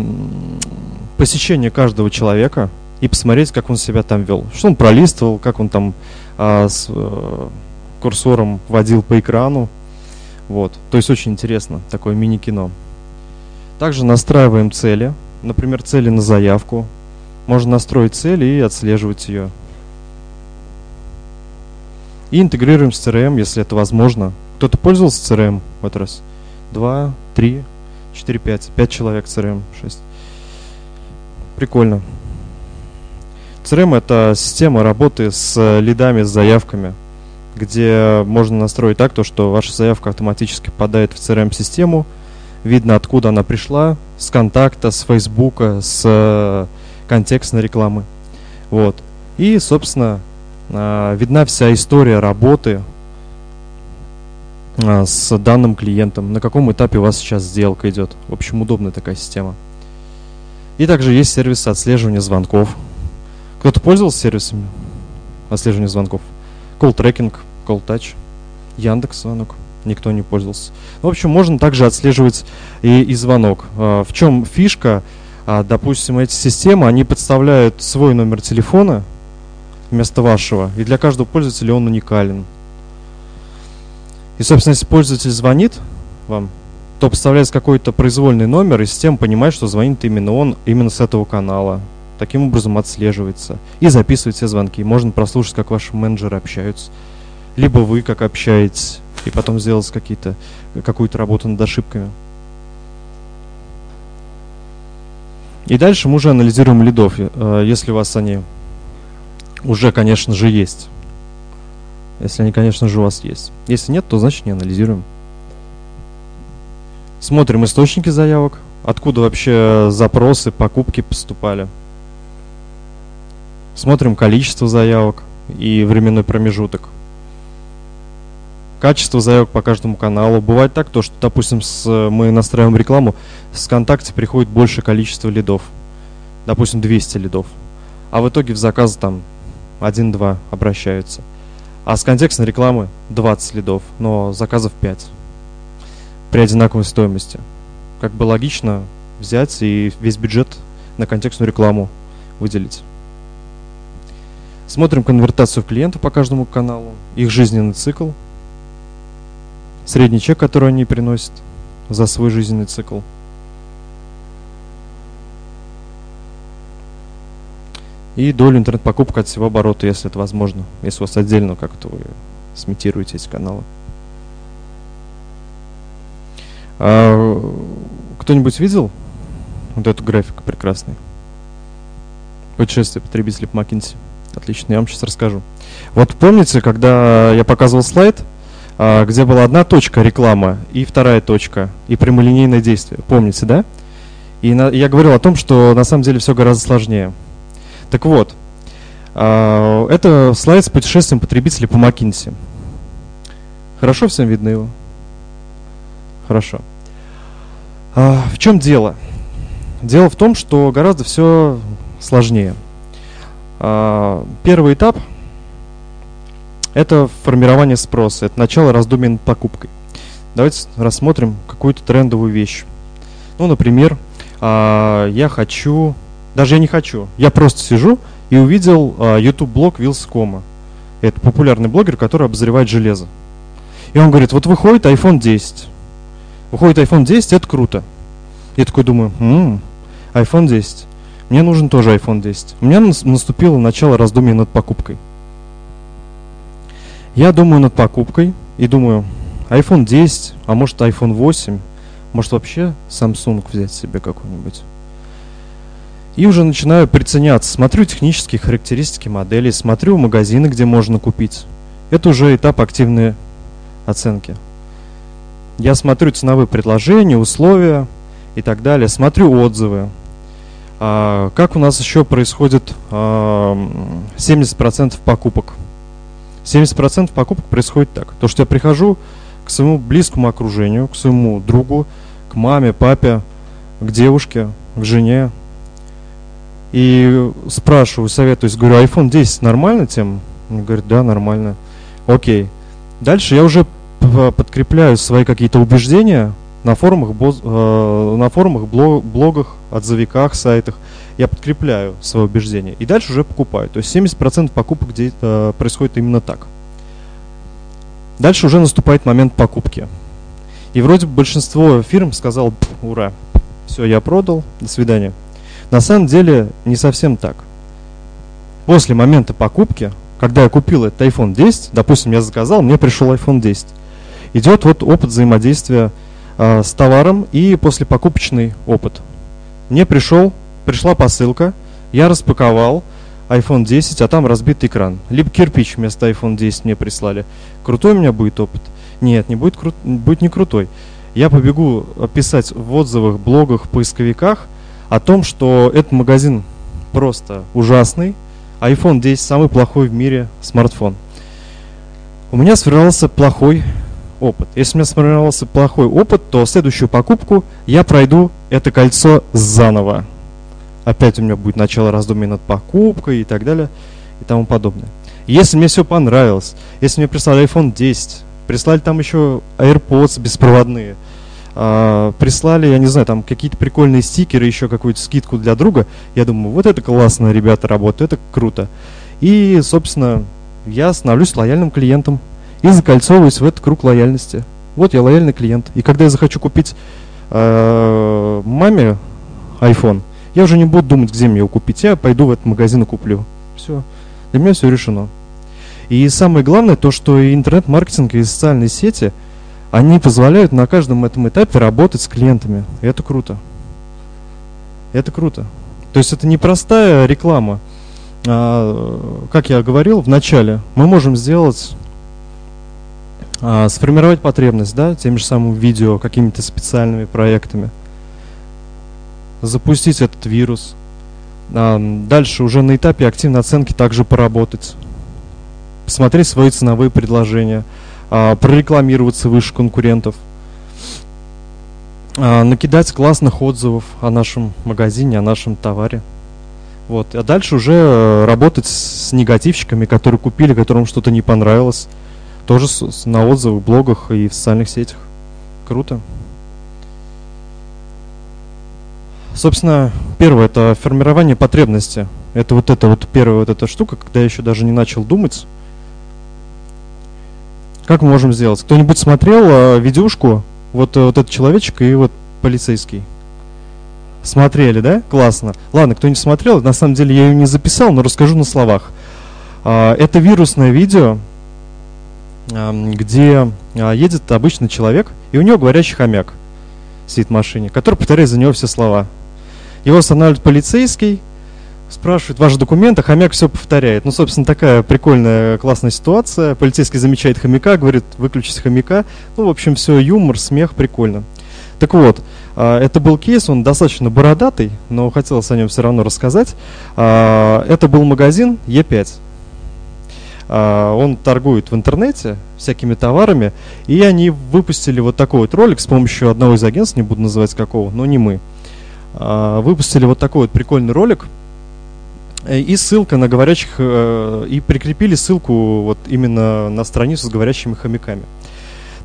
посещение каждого человека и посмотреть, как он себя там вел. Что он пролистывал, как он там э, с э, курсором водил по экрану. Вот. То есть очень интересно, такое мини-кино. Также настраиваем цели. Например, цели на заявку. Можно настроить цель и отслеживать ее. И интегрируем с CRM, если это возможно. Кто-то пользовался CRM в этот раз? Два, три, четыре, пять. Пять человек CRM, шесть. Прикольно. CRM это система работы с лидами, с заявками, где можно настроить так, то, что ваша заявка автоматически попадает в CRM-систему, видно, откуда она пришла, с контакта, с Фейсбука, с э, контекстной рекламы. Вот. И, собственно, э, видна вся история работы э, с данным клиентом, на каком этапе у вас сейчас сделка идет. В общем, удобная такая система. И также есть сервис отслеживания звонков. Кто-то пользовался сервисами отслеживания звонков? Call Tracking, Call Touch, Яндекс звонок никто не пользовался. В общем, можно также отслеживать и, и звонок. А, в чем фишка? А, допустим, эти системы, они подставляют свой номер телефона вместо вашего, и для каждого пользователя он уникален. И, собственно, если пользователь звонит вам, то подставляется какой-то произвольный номер, и система понимает, что звонит именно он, именно с этого канала. Таким образом отслеживается. И записывает все звонки. Можно прослушать, как ваши менеджеры общаются. Либо вы как общаетесь и потом сделать какие-то, какую-то работу над ошибками. И дальше мы уже анализируем лидов, э, если у вас они уже, конечно же, есть. Если они, конечно же, у вас есть. Если нет, то значит не анализируем. Смотрим источники заявок, откуда вообще запросы, покупки поступали. Смотрим количество заявок и временной промежуток качество заявок по каждому каналу. Бывает так, то, что, допустим, с, мы настраиваем рекламу, с ВКонтакте приходит больше количество лидов. Допустим, 200 лидов. А в итоге в заказ там 1-2 обращаются. А с контекстной рекламы 20 лидов, но заказов 5. При одинаковой стоимости. Как бы логично взять и весь бюджет на контекстную рекламу выделить. Смотрим конвертацию клиента по каждому каналу, их жизненный цикл – средний чек, который они приносят за свой жизненный цикл. И долю интернет-покупок от всего оборота, если это возможно. Если у вас отдельно как-то вы сметируете эти каналы. А, кто-нибудь видел вот эту графику прекрасный? Путешествие потребителей по McKinsey. Отлично, я вам сейчас расскажу. Вот помните, когда я показывал слайд, а, где была одна точка реклама и вторая точка, и прямолинейное действие. Помните, да? И на, я говорил о том, что на самом деле все гораздо сложнее. Так вот, э, это слайд с путешествием потребителей по McKinsey. Хорошо всем видно его? Хорошо. А, в чем дело? Дело в том, что гораздо все сложнее. А, первый этап – это формирование спроса, это начало раздумий над покупкой. Давайте рассмотрим какую-то трендовую вещь. Ну, например, а, я хочу, даже я не хочу, я просто сижу и увидел а, YouTube-блог Вилскома. Это популярный блогер, который обозревает железо. И он говорит, вот выходит iPhone 10. Выходит iPhone 10, это круто. Я такой думаю, м-м, iPhone 10. Мне нужен тоже iPhone 10. У меня наступило начало раздумий над покупкой. Я думаю над покупкой и думаю, iPhone 10, а может iPhone 8, может вообще Samsung взять себе какой-нибудь. И уже начинаю приценяться, смотрю технические характеристики моделей, смотрю магазины, где можно купить. Это уже этап активной оценки. Я смотрю ценовые предложения, условия и так далее, смотрю отзывы. А, как у нас еще происходит а, 70% покупок 70% покупок происходит так. То, что я прихожу к своему близкому окружению, к своему другу, к маме, папе, к девушке, к жене. И спрашиваю, советуюсь, говорю, iPhone 10 нормально тем? Он говорит, да, нормально. Окей. Дальше я уже подкрепляю свои какие-то убеждения на форумах, э, на форумах, блогах, отзывиках, сайтах – я подкрепляю свое убеждение и дальше уже покупаю. То есть 70% покупок где, э, происходит именно так. Дальше уже наступает момент покупки. И вроде бы большинство фирм сказал, ура, все, я продал, до свидания. На самом деле не совсем так. После момента покупки, когда я купил этот iPhone 10, допустим, я заказал, мне пришел iPhone 10, идет вот опыт взаимодействия э, с товаром и после покупочный опыт. Мне пришел, пришла посылка, я распаковал iPhone 10, а там разбитый экран. Либо кирпич вместо iPhone 10 мне прислали. Крутой у меня будет опыт? Нет, не будет, кру... будет не крутой. Я побегу писать в отзывах, блогах, поисковиках о том, что этот магазин просто ужасный, iPhone 10 самый плохой в мире смартфон. У меня сформировался плохой опыт. Если у меня сформировался плохой опыт, то следующую покупку я пройду это кольцо заново. Опять у меня будет начало раздумий над покупкой и так далее и тому подобное. Если мне все понравилось, если мне прислали iPhone 10, прислали там еще AirPods беспроводные, э, прислали, я не знаю, там какие-то прикольные стикеры, еще какую-то скидку для друга, я думаю, вот это классно, ребята работают, это круто. И, собственно, я становлюсь лояльным клиентом и закольцовываюсь в этот круг лояльности. Вот я лояльный клиент. И когда я захочу купить э, маме iPhone, я уже не буду думать, где мне его купить. Я пойду в этот магазин и куплю. Все. Для меня все решено. И самое главное, то, что интернет-маркетинг, и социальные сети, они позволяют на каждом этом этапе работать с клиентами. И это круто. Это круто. То есть это не простая реклама. А, как я говорил в начале, мы можем сделать а, сформировать потребность, да, тем же самым видео, какими-то специальными проектами – запустить этот вирус. А, дальше уже на этапе активной оценки также поработать. Посмотреть свои ценовые предложения, а, прорекламироваться выше конкурентов, а, накидать классных отзывов о нашем магазине, о нашем товаре. Вот. А дальше уже э, работать с негативщиками, которые купили, которым что-то не понравилось. Тоже на отзывах, блогах и в социальных сетях. Круто. Собственно, первое это формирование потребности. Это вот эта вот первая вот эта штука, когда я еще даже не начал думать. Как мы можем сделать? Кто-нибудь смотрел э, видюшку? Вот, э, вот этот человечек и вот полицейский. Смотрели, да? Классно. Ладно, кто не смотрел, на самом деле я ее не записал, но расскажу на словах. А, это вирусное видео, где а, едет обычный человек, и у него говорящий хомяк сидит в машине, который повторяет за него все слова. Его останавливает полицейский, спрашивает ваши документы, хомяк все повторяет. Ну, собственно, такая прикольная, классная ситуация. Полицейский замечает хомяка, говорит, выключите хомяка. Ну, в общем, все, юмор, смех, прикольно. Так вот, а, это был кейс, он достаточно бородатый, но хотелось о нем все равно рассказать. А, это был магазин Е5. А, он торгует в интернете всякими товарами, и они выпустили вот такой вот ролик с помощью одного из агентств, не буду называть какого, но не мы. А, выпустили вот такой вот прикольный ролик э, и ссылка на говорящих, э, и прикрепили ссылку вот именно на страницу с говорящими хомяками.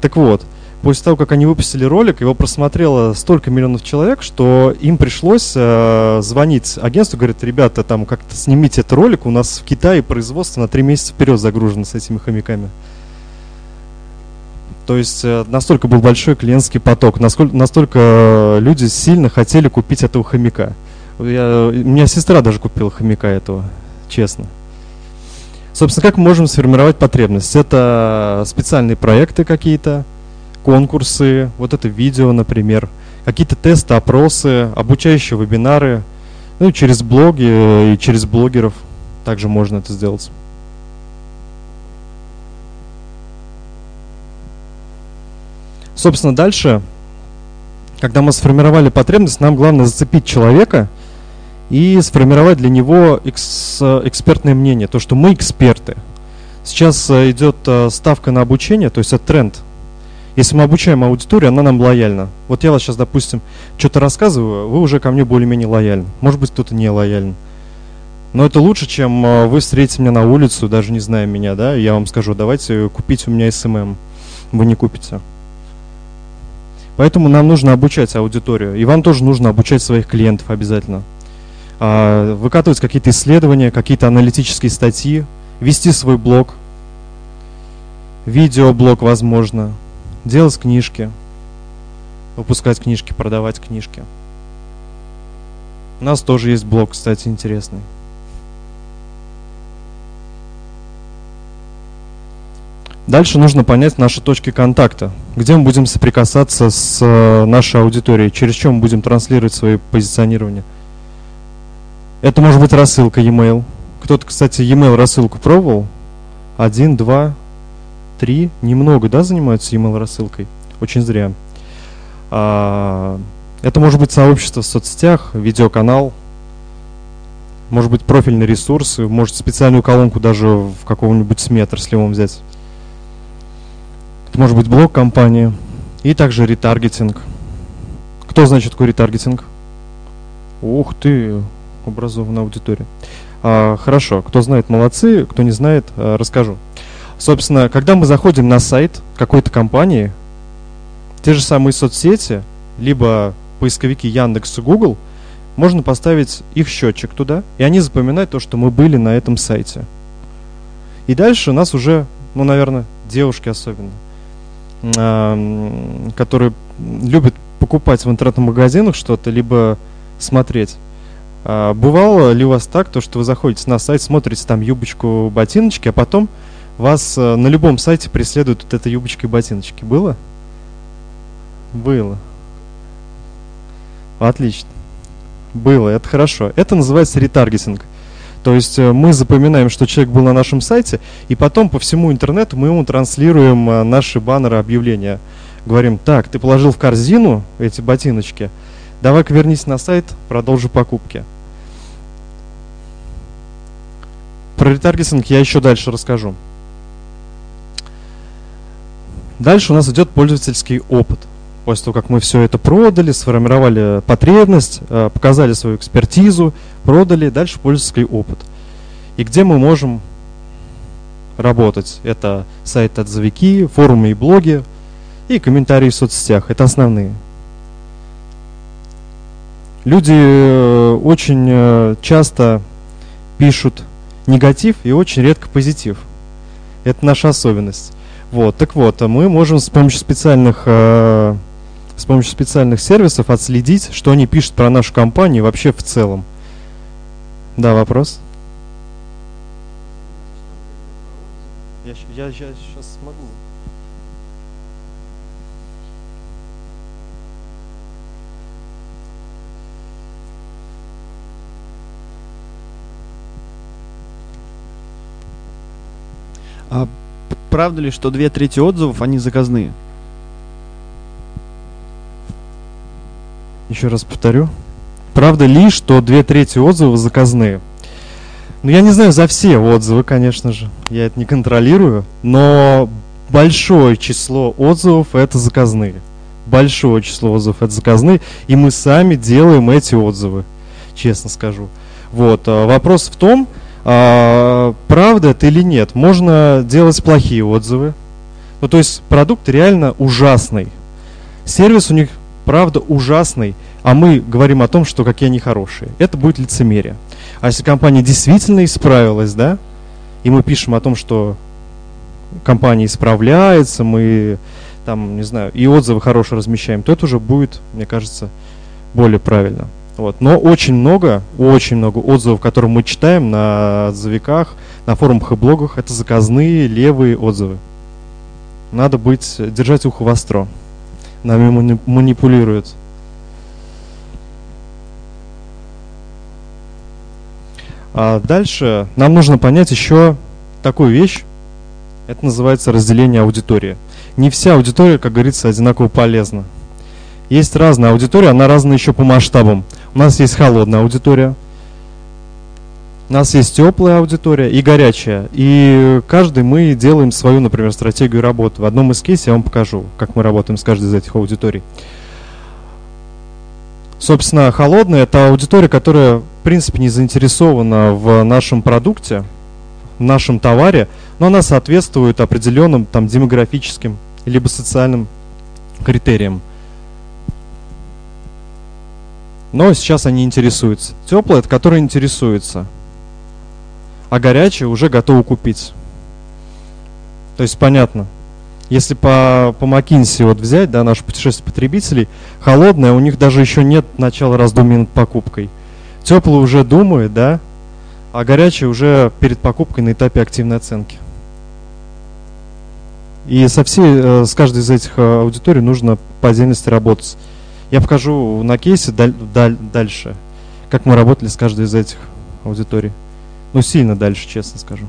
Так вот, после того, как они выпустили ролик, его просмотрело столько миллионов человек, что им пришлось э, звонить агентству, говорит, ребята, там как-то снимите этот ролик, у нас в Китае производство на три месяца вперед загружено с этими хомяками. То есть э, настолько был большой клиентский поток, насколько, настолько люди сильно хотели купить этого хомяка. Я, у меня сестра даже купила хомяка этого, честно. Собственно, как мы можем сформировать потребность? Это специальные проекты какие-то, конкурсы, вот это видео, например, какие-то тесты, опросы, обучающие вебинары, ну через блоги э, и через блогеров также можно это сделать. Собственно, дальше, когда мы сформировали потребность, нам главное зацепить человека и сформировать для него экс, экспертное мнение, то, что мы эксперты. Сейчас э, идет э, ставка на обучение, то есть это тренд. Если мы обучаем аудиторию, она нам лояльна. Вот я вас сейчас, допустим, что-то рассказываю, вы уже ко мне более-менее лояльны. Может быть, кто-то не лоялен. Но это лучше, чем э, вы встретите меня на улицу, даже не зная меня, да, я вам скажу, давайте купите у меня SMM. Вы не купите. Поэтому нам нужно обучать аудиторию. И вам тоже нужно обучать своих клиентов обязательно. А, выкатывать какие-то исследования, какие-то аналитические статьи, вести свой блог, видеоблог, возможно, делать книжки, выпускать книжки, продавать книжки. У нас тоже есть блог, кстати, интересный. Дальше нужно понять наши точки контакта, где мы будем соприкасаться с э, нашей аудиторией, через чем мы будем транслировать свои позиционирования. Это может быть рассылка e-mail. Кто-то, кстати, e-mail рассылку пробовал? Один, два, три, немного, да, занимаются e-mail рассылкой? Очень зря. А, это может быть сообщество в соцсетях, видеоканал, может быть профильный ресурс, может специальную колонку даже в каком-нибудь СМИ отраслевом взять. Это может быть блог компании и также ретаргетинг. Кто знает, что такое ретаргетинг? Ух ты, образованная аудитория. А, хорошо, кто знает, молодцы, кто не знает, а, расскажу. Собственно, когда мы заходим на сайт какой-то компании, те же самые соцсети, либо поисковики Яндекс и Google, можно поставить их счетчик туда, и они запоминают то, что мы были на этом сайте. И дальше у нас уже, ну, наверное, девушки особенно, которые любят покупать в интернет-магазинах что-то, либо смотреть. А, бывало ли у вас так, то, что вы заходите на сайт, смотрите там юбочку, ботиночки, а потом вас э, на любом сайте преследуют вот эта юбочка и ботиночки? Было? Было. Отлично. Было, это хорошо. Это называется ретаргетинг. То есть э, мы запоминаем, что человек был на нашем сайте, и потом по всему интернету мы ему транслируем э, наши баннеры объявления. Говорим, так, ты положил в корзину эти ботиночки, давай-ка вернись на сайт, продолжи покупки. Про ретаргетинг я еще дальше расскажу. Дальше у нас идет пользовательский опыт – после того, как мы все это продали, сформировали потребность, э, показали свою экспертизу, продали, дальше пользовательский опыт. И где мы можем работать? Это сайт-отзывики, форумы и блоги и комментарии в соцсетях. Это основные. Люди э, очень э, часто пишут негатив и очень редко позитив. Это наша особенность. Вот, так вот, мы можем с помощью специальных с помощью специальных сервисов отследить, что они пишут про нашу компанию вообще в целом. Да, вопрос? Я, я, я сейчас смогу. А правда ли, что две трети отзывов, они заказные? Еще раз повторю. Правда ли, что две трети отзывов заказные? Ну, я не знаю за все отзывы, конечно же. Я это не контролирую. Но большое число отзывов это заказные. Большое число отзывов это заказные. И мы сами делаем эти отзывы. Честно скажу. Вот. А вопрос в том, а, правда это или нет. Можно делать плохие отзывы. Ну, то есть продукт реально ужасный. Сервис у них правда ужасный, а мы говорим о том, что какие они хорошие. Это будет лицемерие. А если компания действительно исправилась, да, и мы пишем о том, что компания исправляется, мы там, не знаю, и отзывы хорошие размещаем, то это уже будет, мне кажется, более правильно. Вот. Но очень много, очень много отзывов, которые мы читаем на отзывиках, на форумах и блогах, это заказные левые отзывы. Надо быть, держать ухо востро нами манипулируют. А дальше нам нужно понять еще такую вещь. Это называется разделение аудитории. Не вся аудитория, как говорится, одинаково полезна. Есть разная аудитория, она разная еще по масштабам. У нас есть холодная аудитория, у нас есть теплая аудитория и горячая. И каждый мы делаем свою, например, стратегию работы. В одном из кейсов я вам покажу, как мы работаем с каждой из этих аудиторий. Собственно, холодная – это аудитория, которая, в принципе, не заинтересована в нашем продукте, в нашем товаре, но она соответствует определенным там, демографическим либо социальным критериям. Но сейчас они интересуются. Теплая – это которая интересуется а горячее уже готовы купить. То есть понятно. Если по, по McKinsey вот взять, да, наше путешествие потребителей, холодное, у них даже еще нет начала раздумий над покупкой. Теплый уже думает, да, а горячий уже перед покупкой на этапе активной оценки. И со всей, э, с каждой из этих э, аудиторий нужно по отдельности работать. Я покажу на кейсе даль, даль, дальше, как мы работали с каждой из этих аудиторий. Ну, сильно дальше, честно скажу.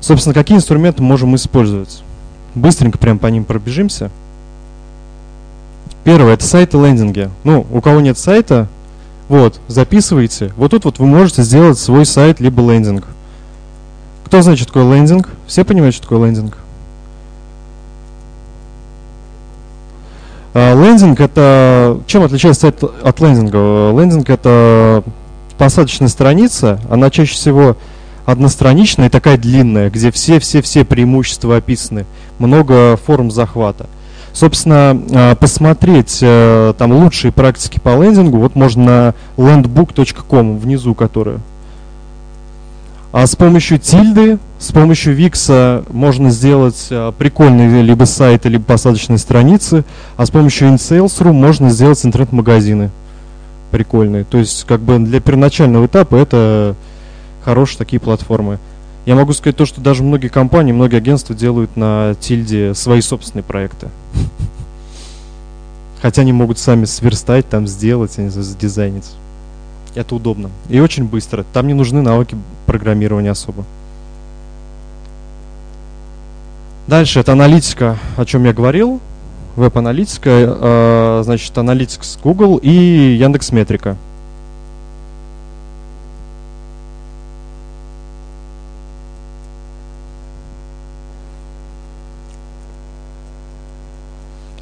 Собственно, какие инструменты можем использовать? Быстренько прям по ним пробежимся. Первое, это сайты лендинги. Ну, у кого нет сайта, вот, записывайте. Вот тут вот вы можете сделать свой сайт, либо лендинг. Кто знает, что такое лендинг? Все понимают, что такое лендинг? А, лендинг это... Чем отличается сайт от лендинга? Лендинг это посадочная страница, она чаще всего одностраничная и такая длинная, где все-все-все преимущества описаны, много форм захвата. Собственно, а, посмотреть э, там лучшие практики по лендингу, вот можно на landbook.com внизу, которая. А с помощью тильды, с помощью Викса можно сделать э, прикольные либо сайты, либо посадочные страницы, а с помощью InSales.ru можно сделать интернет-магазины прикольные. То есть, как бы для первоначального этапа это хорошие такие платформы. Я могу сказать то, что даже многие компании, многие агентства делают на тильде свои собственные проекты. <laughs> Хотя они могут сами сверстать, там сделать, они задизайнить. Это удобно. И очень быстро. Там не нужны навыки программирования особо. Дальше это аналитика, о чем я говорил. Веб-аналитика, э, значит, Analytics Google и Яндекс Метрика.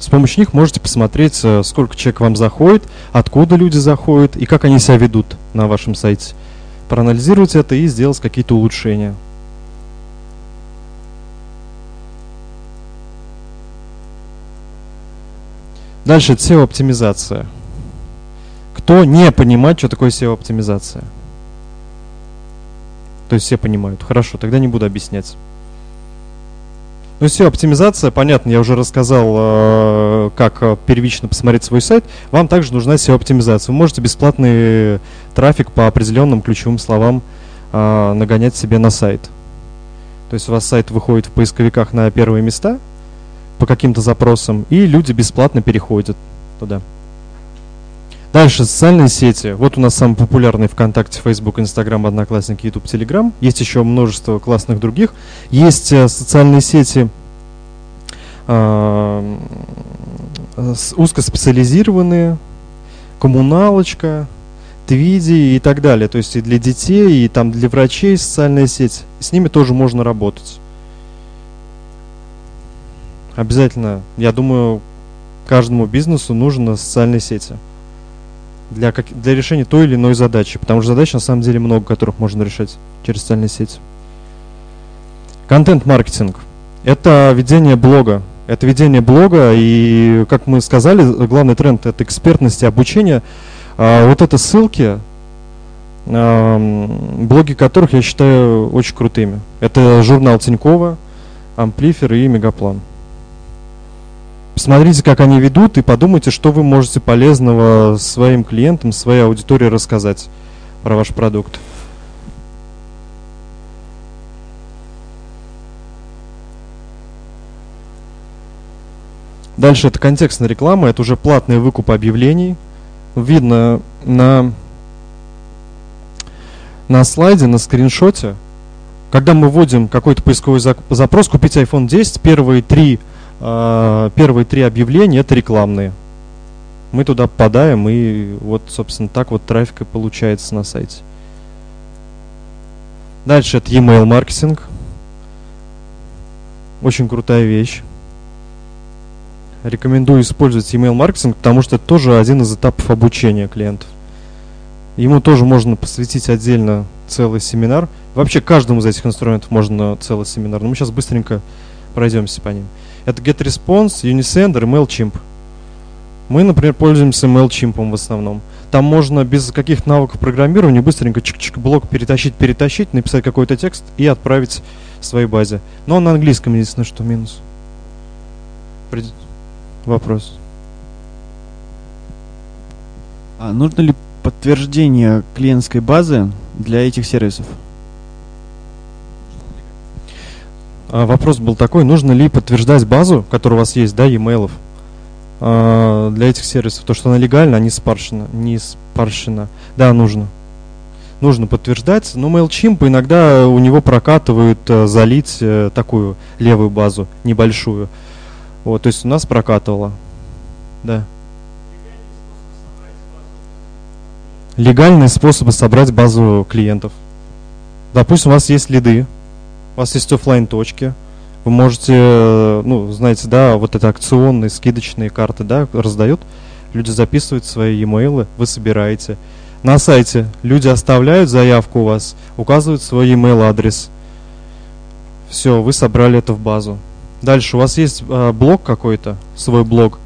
С помощью них можете посмотреть, э, сколько человек вам заходит, откуда люди заходят и как они себя ведут на вашем сайте. Проанализировать это и сделать какие-то улучшения. Дальше SEO-оптимизация. Кто не понимает, что такое SEO-оптимизация? То есть все понимают. Хорошо, тогда не буду объяснять. Ну все, оптимизация, понятно, я уже рассказал, э, как э, первично посмотреть свой сайт. Вам также нужна SEO-оптимизация. Вы можете бесплатный трафик по определенным ключевым словам э, нагонять себе на сайт. То есть у вас сайт выходит в поисковиках на первые места по каким-то запросам, и люди бесплатно переходят туда. Дальше социальные сети. Вот у нас самые популярные ВКонтакте, Facebook, Instagram, Одноклассники, YouTube, Telegram. Есть еще множество классных других. Есть э, социальные сети э, узкоспециализированные, коммуналочка, Твиди и так далее. То есть и для детей, и там для врачей социальная сеть. С ними тоже можно работать. Обязательно, я думаю, каждому бизнесу нужны социальные сети для, как, для решения той или иной задачи. Потому что задач на самом деле много, которых можно решать через социальные сети. Контент-маркетинг. Это ведение блога. Это ведение блога, и, как мы сказали, главный тренд – это экспертность и обучение. А, вот это ссылки, а, блоги которых я считаю очень крутыми. Это журнал Тинькова, Амплифер и Мегаплан. Посмотрите, как они ведут, и подумайте, что вы можете полезного своим клиентам, своей аудитории рассказать про ваш продукт. Дальше это контекстная реклама, это уже платный выкуп объявлений. Видно на, на слайде, на скриншоте, когда мы вводим какой-то поисковой запрос, купить iPhone 10, первые три первые три объявления это рекламные. Мы туда попадаем, и вот, собственно, так вот трафик и получается на сайте. Дальше это email маркетинг. Очень крутая вещь. Рекомендую использовать email маркетинг, потому что это тоже один из этапов обучения клиентов. Ему тоже можно посвятить отдельно целый семинар. Вообще каждому из этих инструментов можно целый семинар. Но мы сейчас быстренько пройдемся по ним. Это GetResponse, Unisender и MailChimp. Мы, например, пользуемся MailChimp в основном. Там можно без каких навыков программирования быстренько чик-чик блок перетащить, перетащить, написать какой-то текст и отправить своей базе. Но на английском единственное, что минус. Прид... Вопрос. А нужно ли подтверждение клиентской базы для этих сервисов? А, вопрос был такой, нужно ли подтверждать базу, которая у вас есть, да, e-mail а, для этих сервисов, то, что она легальна, а не спарщена, не спарщена. Да, нужно. Нужно подтверждать, но MailChimp иногда у него прокатывают а, залить а, такую левую базу, небольшую. Вот, то есть у нас прокатывало. Да. Легальные способы собрать базу клиентов. Допустим, у вас есть лиды, вас есть офлайн точки вы можете, э, ну, знаете, да, вот это акционные, скидочные карты, да, раздают, люди записывают свои e-mail, вы собираете. На сайте люди оставляют заявку у вас, указывают свой email адрес. Все, вы собрали это в базу. Дальше у вас есть э, блог какой-то, свой блог.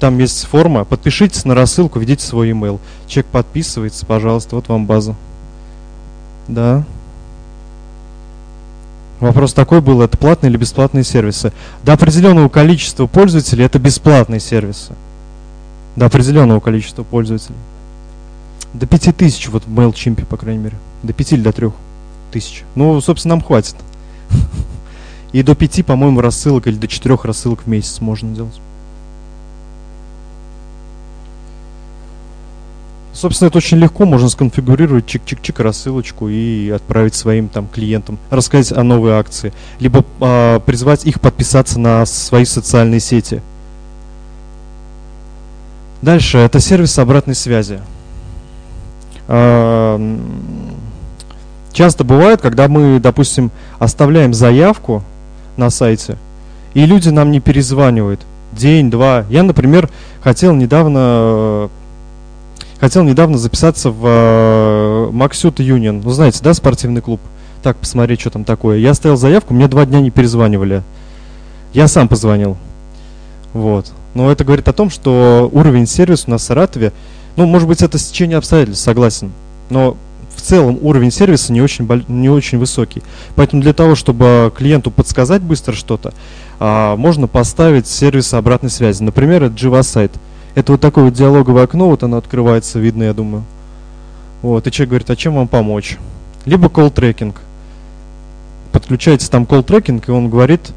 Там есть форма. Подпишитесь на рассылку, введите свой email. Человек подписывается, пожалуйста, вот вам база. Да. Вопрос такой был, это платные или бесплатные сервисы? До определенного количества пользователей это бесплатные сервисы. До определенного количества пользователей. До 5000 вот в MailChimp, по крайней мере. До 5 или до 3 тысяч. Ну, собственно, нам хватит. <laughs> И до 5, по-моему, рассылок или до 4 рассылок в месяц можно делать. Собственно, это очень легко, можно сконфигурировать чик-чик-чик рассылочку и отправить своим там клиентам, рассказать о новой акции, либо э, призвать их подписаться на свои социальные сети. Дальше, это сервис обратной связи. Э, часто бывает, когда мы, допустим, оставляем заявку на сайте, и люди нам не перезванивают день-два. Я, например, хотел недавно Хотел недавно записаться в э, Максют Юнион. Ну, знаете, да, спортивный клуб? Так, посмотреть, что там такое. Я оставил заявку, мне два дня не перезванивали. Я сам позвонил. Вот. Но это говорит о том, что уровень сервиса у нас в Саратове, ну, может быть, это стечение обстоятельств, согласен. Но в целом уровень сервиса не очень, не очень высокий. Поэтому для того, чтобы клиенту подсказать быстро что-то, а, можно поставить сервис обратной связи. Например, это Java сайт. Это вот такое вот диалоговое окно, вот оно открывается, видно, я думаю. Вот, и человек говорит, а чем вам помочь? Либо call трекинг. Подключается там call трекинг, и он говорит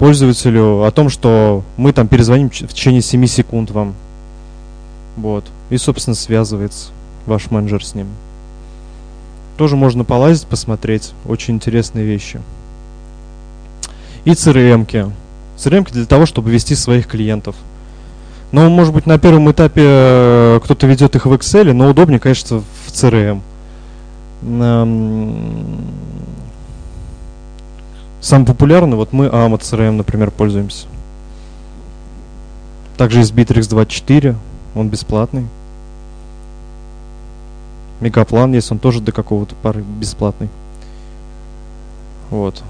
пользователю о том, что мы там перезвоним в течение 7 секунд вам. Вот. И, собственно, связывается ваш менеджер с ним. Тоже можно полазить, посмотреть. Очень интересные вещи. И CRM-ки. CRM-ки для того, чтобы вести своих клиентов. Ну, может быть, на первом этапе э, кто-то ведет их в Excel, но удобнее, конечно, в CRM. Самый популярный, вот мы AMA CRM, например, пользуемся. Также есть Bittrex 24, он бесплатный. Мегаплан есть, он тоже до какого-то пары бесплатный. Вот.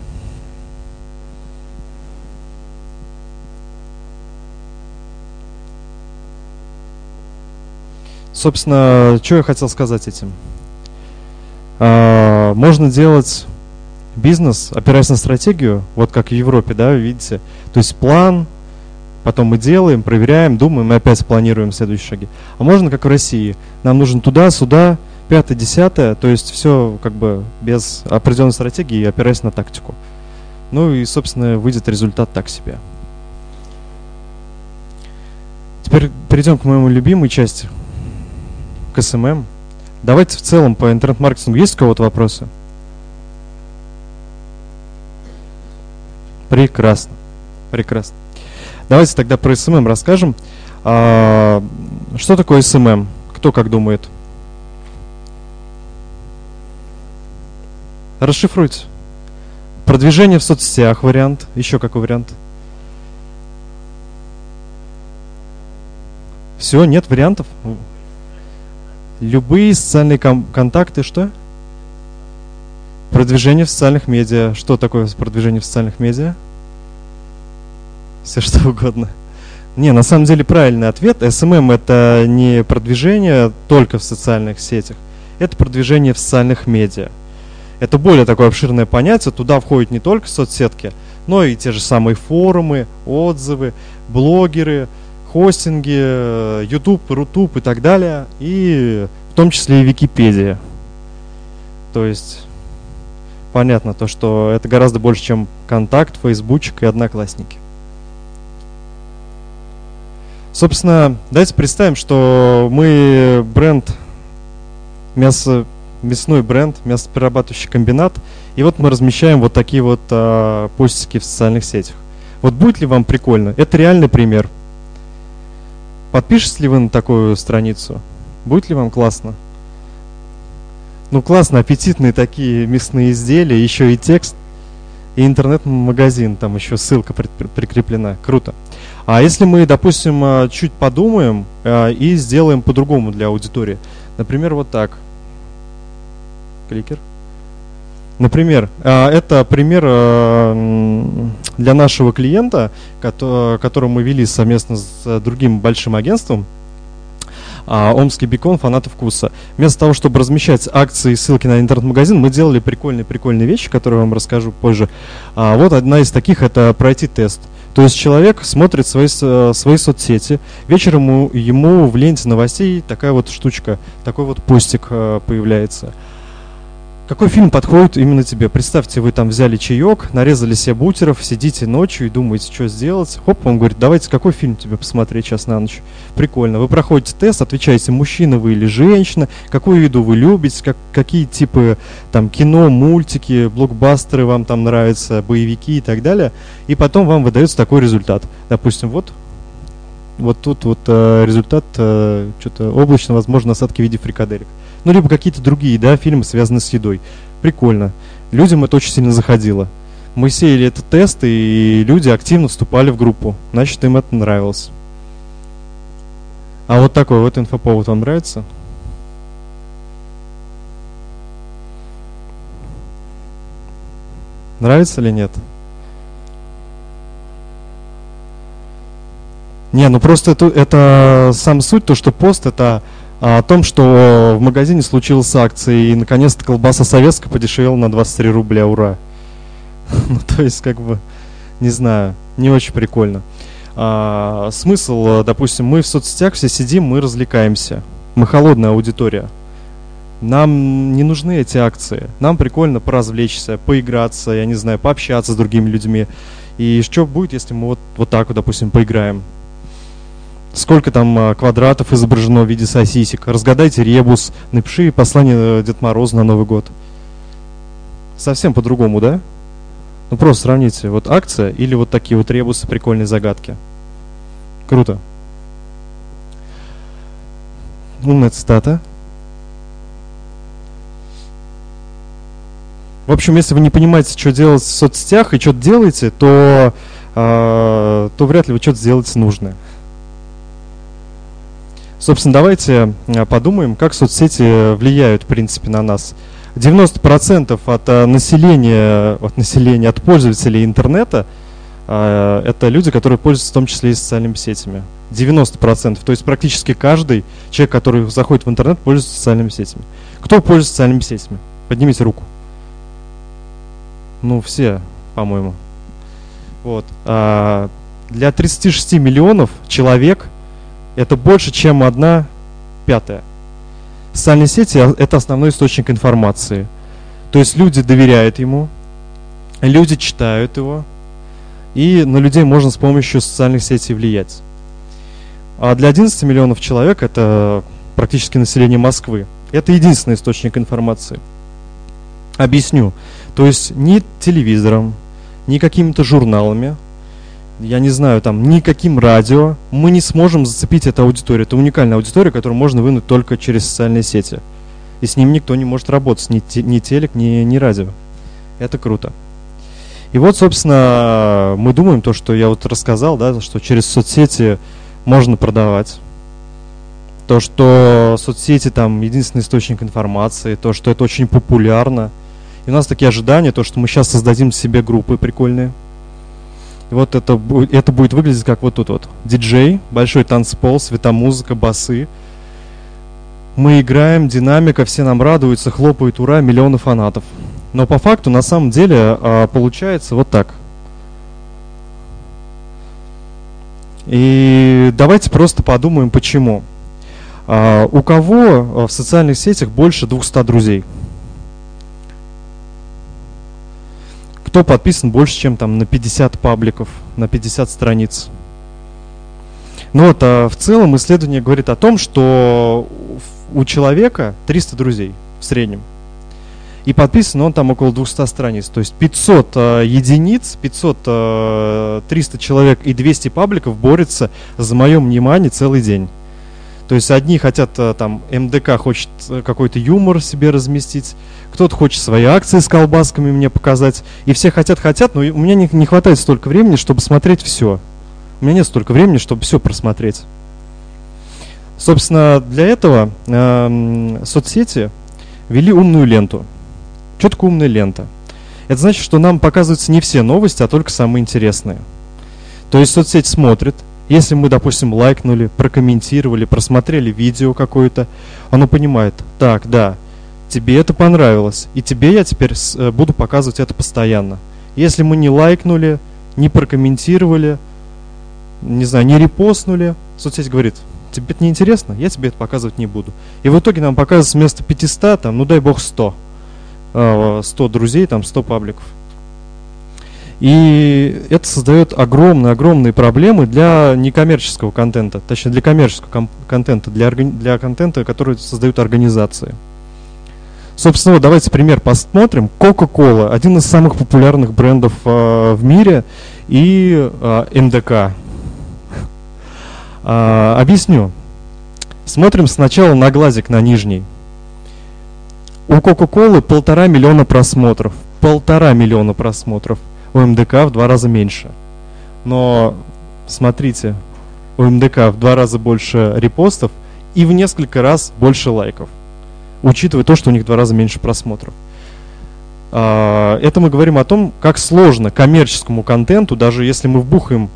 Собственно, что я хотел сказать этим? А, можно делать бизнес, опираясь на стратегию, вот как в Европе, да, видите. То есть план, потом мы делаем, проверяем, думаем и опять планируем следующие шаги. А можно как в России. Нам нужен туда, сюда, пятое, десятое, то есть все как бы без определенной стратегии опираясь на тактику. Ну и, собственно, выйдет результат так себе. Теперь перейдем к моему любимой части – к SMM. Давайте в целом по интернет-маркетингу есть у кого-то вопросы? Прекрасно. Прекрасно. Давайте тогда про SMM расскажем. А, что такое SMM? Кто как думает? Расшифруйте. Продвижение в соцсетях вариант. Еще какой вариант? Все, нет вариантов? Любые социальные контакты, что? Продвижение в социальных медиа. Что такое продвижение в социальных медиа? Все что угодно. Не, на самом деле правильный ответ. SMM это не продвижение только в социальных сетях. Это продвижение в социальных медиа. Это более такое обширное понятие. Туда входят не только соцсетки, но и те же самые форумы, отзывы, блогеры, хостинги, YouTube, Рутуб и так далее. И в том числе и Википедия. То есть понятно то, что это гораздо больше, чем контакт, фейсбучик и одноклассники. Собственно, давайте представим, что мы бренд, мясо, мясной бренд, мясоперерабатывающий комбинат, и вот мы размещаем вот такие вот а, постики в социальных сетях. Вот будет ли вам прикольно? Это реальный пример. Подпишетесь ли вы на такую страницу? Будет ли вам классно? Ну классно, аппетитные такие мясные изделия, еще и текст, и интернет-магазин, там еще ссылка прикреплена. Круто. А если мы, допустим, а, чуть подумаем а, и сделаем по-другому для аудитории, например, вот так. Кликер. Например, а, это пример для нашего клиента, который мы вели совместно с другим большим агентством, Омский бекон фанаты вкуса. Вместо того, чтобы размещать акции и ссылки на интернет-магазин, мы делали прикольные-прикольные вещи, которые я вам расскажу позже. Вот одна из таких – это пройти тест – то есть человек смотрит свои, э, свои соцсети, вечером ему, ему в ленте новостей такая вот штучка, такой вот постик э, появляется – какой фильм подходит именно тебе? Представьте, вы там взяли чаек, нарезали себе бутеров, сидите ночью и думаете, что сделать. Хоп, он говорит, давайте, какой фильм тебе посмотреть сейчас на ночь? Прикольно. Вы проходите тест, отвечаете, мужчина вы или женщина, какую еду вы любите, как, какие типы там кино, мультики, блокбастеры вам там нравятся, боевики и так далее. И потом вам выдается такой результат. Допустим, вот вот тут вот э, результат э, что-то облачно, возможно, осадки в виде фрикаделек ну, либо какие-то другие, да, фильмы, связанные с едой. Прикольно. Людям это очень сильно заходило. Мы сеяли этот тест, и люди активно вступали в группу. Значит, им это нравилось. А вот такой вот инфоповод вам нравится? Нравится или нет? Не, ну просто это, это сам суть, то, что пост это о том, что в магазине случилась акция, и наконец-то колбаса советская подешевела на 23 рубля, ура. <laughs> ну, то есть, как бы, не знаю, не очень прикольно. А, смысл, допустим, мы в соцсетях все сидим, мы развлекаемся. Мы холодная аудитория. Нам не нужны эти акции. Нам прикольно поразвлечься, поиграться, я не знаю, пообщаться с другими людьми. И что будет, если мы вот, вот так вот, допустим, поиграем? Сколько там а, квадратов изображено в виде сосисек. Разгадайте ребус, напиши послание э, Дед Мороз на Новый год. Совсем по-другому, да? Ну просто сравните, вот акция или вот такие вот ребусы, прикольные загадки. Круто. Умная цитата. В общем, если вы не понимаете, что делать в соцсетях и что-то делаете, то, э, то вряд ли вы что-то сделаете нужное. Собственно, давайте э, подумаем, как соцсети влияют, в принципе, на нас. 90% от э, населения, от населения, от пользователей интернета э, это люди, которые пользуются в том числе и социальными сетями. 90%. То есть практически каждый человек, который заходит в интернет, пользуется социальными сетями. Кто пользуется социальными сетями? Поднимите руку. Ну, все, по-моему. Вот. А для 36 миллионов человек это больше, чем одна пятая. Социальные сети – это основной источник информации. То есть люди доверяют ему, люди читают его, и на людей можно с помощью социальных сетей влиять. А для 11 миллионов человек, это практически население Москвы, это единственный источник информации. Объясню. То есть ни телевизором, ни какими-то журналами я не знаю, там, никаким радио, мы не сможем зацепить эту аудиторию. Это уникальная аудитория, которую можно вынуть только через социальные сети. И с ним никто не может работать, ни, те, ни телек, ни, ни радио. Это круто. И вот, собственно, мы думаем то, что я вот рассказал, да, что через соцсети можно продавать. То, что соцсети там единственный источник информации, то, что это очень популярно. И у нас такие ожидания, то, что мы сейчас создадим себе группы прикольные, вот это, это будет выглядеть как вот тут вот. Диджей, большой танцпол, светомузыка, басы. Мы играем, динамика, все нам радуются, хлопают, ура, миллионы фанатов. Но по факту, на самом деле, а, получается вот так. И давайте просто подумаем, почему. А, у кого в социальных сетях больше 200 друзей? Кто подписан больше, чем там на 50 пабликов, на 50 страниц? Ну вот, а в целом исследование говорит о том, что у человека 300 друзей в среднем. И подписан он там около 200 страниц. То есть 500 э, единиц, 500, э, 300 человек и 200 пабликов борются за мое внимание целый день. То есть одни хотят э, там, МДК хочет э, какой-то юмор себе разместить, кто-то хочет свои акции с колбасками мне показать. И все хотят, хотят, но у меня не, не хватает столько времени, чтобы смотреть все. У меня нет столько времени, чтобы все просмотреть. Собственно, для этого э, соцсети вели умную ленту. Что такое умная лента? Это значит, что нам показываются не все новости, а только самые интересные. То есть соцсеть смотрит, если мы, допустим, лайкнули, прокомментировали, просмотрели видео какое-то, оно понимает, так, да, тебе это понравилось, и тебе я теперь э, буду показывать это постоянно. Если мы не лайкнули, не прокомментировали, не знаю, не репостнули, соцсеть говорит, тебе это не интересно, я тебе это показывать не буду. И в итоге нам показывается вместо 500, там, ну дай бог 100. 100 а, друзей, там 100 пабликов. И это создает огромные-огромные проблемы для некоммерческого контента, точнее для коммерческого контента, для, для контента, который создают организации. Собственно, вот давайте пример посмотрим. Coca-Cola, один из самых популярных брендов э, в мире, и э, МДК, а, объясню. Смотрим сначала на глазик, на нижний. У Кока-Колы полтора миллиона просмотров. Полтора миллиона просмотров. У МДК в два раза меньше. Но смотрите, у МДК в два раза больше репостов и в несколько раз больше лайков. Учитывая то, что у них в два раза меньше просмотров. А, это мы говорим о том, как сложно коммерческому контенту, даже если мы вбухаем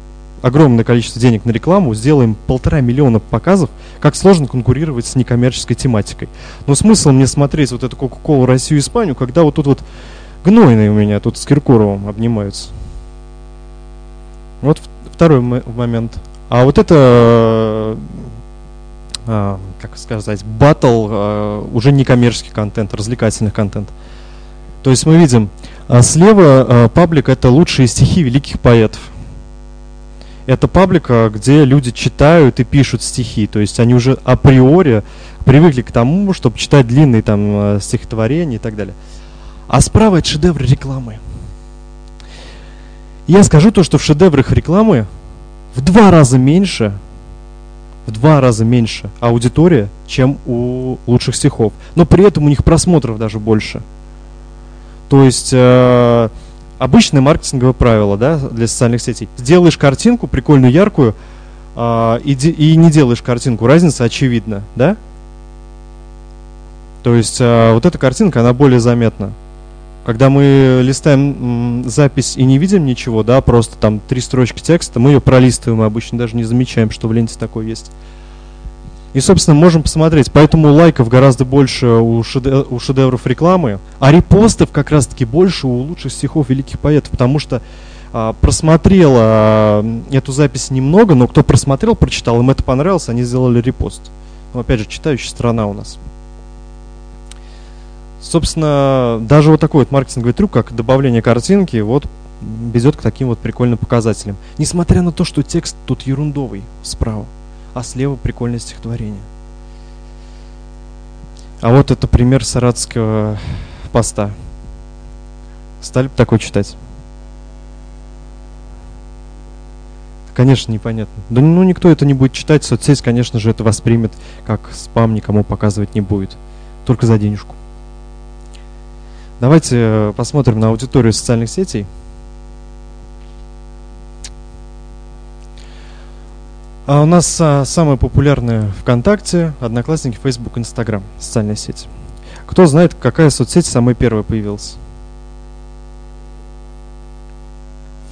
огромное количество денег на рекламу, сделаем полтора миллиона показов, как сложно конкурировать с некоммерческой тематикой. Но смысл мне смотреть вот эту Кока-Колу Россию Испанию, когда вот тут вот гнойные у меня тут с Киркоровым обнимаются. Вот второй момент. А вот это, а, как сказать, батл, а, уже некоммерческий контент, развлекательный контент. То есть мы видим, а слева а, паблик это лучшие стихи великих поэтов это паблика, где люди читают и пишут стихи. То есть они уже априори привыкли к тому, чтобы читать длинные там э, стихотворения и так далее. А справа это шедевры рекламы. Я скажу то, что в шедеврах рекламы в два раза меньше, в два раза меньше аудитория, чем у лучших стихов. Но при этом у них просмотров даже больше. То есть э, обычное маркетинговое правило да, для социальных сетей. Сделаешь картинку прикольную, яркую, э, и, и не делаешь картинку, разница очевидна, да? То есть э, вот эта картинка, она более заметна. Когда мы листаем запись и не видим ничего, да, просто там три строчки текста, мы ее пролистываем, обычно даже не замечаем, что в ленте такое есть. И, собственно, можем посмотреть. Поэтому лайков гораздо больше у, шедев у шедевров рекламы, а репостов как раз-таки больше у лучших стихов великих поэтов, потому что а, просмотрел а, эту запись немного, но кто просмотрел, прочитал, им это понравилось, они сделали репост. Ну, опять же, читающая страна у нас. Собственно, даже вот такой вот маркетинговый трюк, как добавление картинки, вот ведет к таким вот прикольным показателям. Несмотря на то, что текст тут ерундовый справа а слева прикольное стихотворение. А вот это пример саратского поста. Стали бы такой читать? Конечно, непонятно. Да ну никто это не будет читать, соцсеть, конечно же, это воспримет как спам, никому показывать не будет. Только за денежку. Давайте э, посмотрим на аудиторию социальных сетей. А у нас а, самые популярные ВКонтакте, Одноклассники, Facebook, Инстаграм, социальная сеть. Кто знает, какая соцсеть самая первая появилась?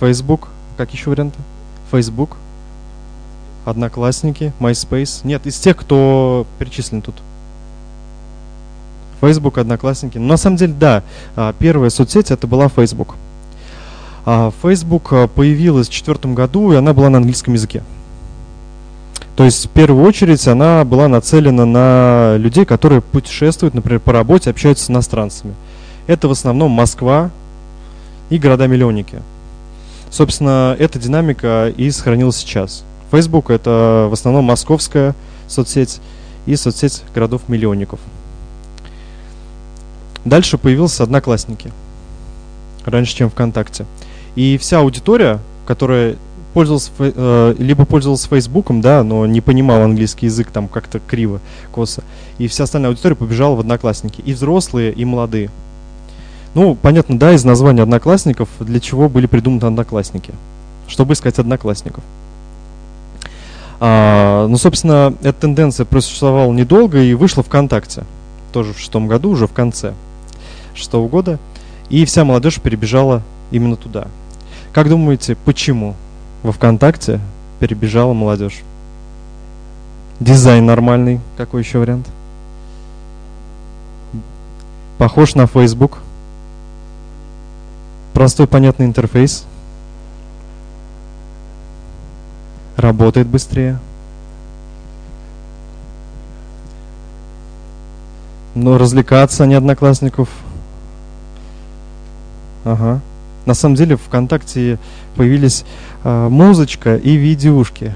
Facebook. Как еще варианты? Facebook. Одноклассники, MySpace. Нет, из тех, кто перечислен тут. Facebook, Одноклассники. Но на самом деле, да, а, первая соцсеть это была Facebook. А, Facebook а, появилась в четвертом году, и она была на английском языке. То есть в первую очередь она была нацелена на людей, которые путешествуют, например, по работе, общаются с иностранцами. Это в основном Москва и города-миллионники. Собственно, эта динамика и сохранилась сейчас. Facebook это в основном московская соцсеть и соцсеть городов-миллионников. Дальше появился Одноклассники. Раньше, чем ВКонтакте. И вся аудитория, которая пользовалась, э, либо пользовалась Фейсбуком, да, но не понимал английский язык там как-то криво, косо. И вся остальная аудитория побежала в Одноклассники. И взрослые, и молодые. Ну, понятно, да, из названия Одноклассников, для чего были придуманы Одноклассники. Чтобы искать Одноклассников. А, ну, собственно, эта тенденция просуществовала недолго и вышла ВКонтакте. Тоже в шестом году, уже в конце шестого года. И вся молодежь перебежала именно туда. Как думаете, почему во ВКонтакте перебежала молодежь? Дизайн нормальный. Какой еще вариант? Похож на Facebook. Простой понятный интерфейс. работает быстрее. Но развлекаться, не одноклассников. Ага. На самом деле ВКонтакте появились э, музычка и видеушки.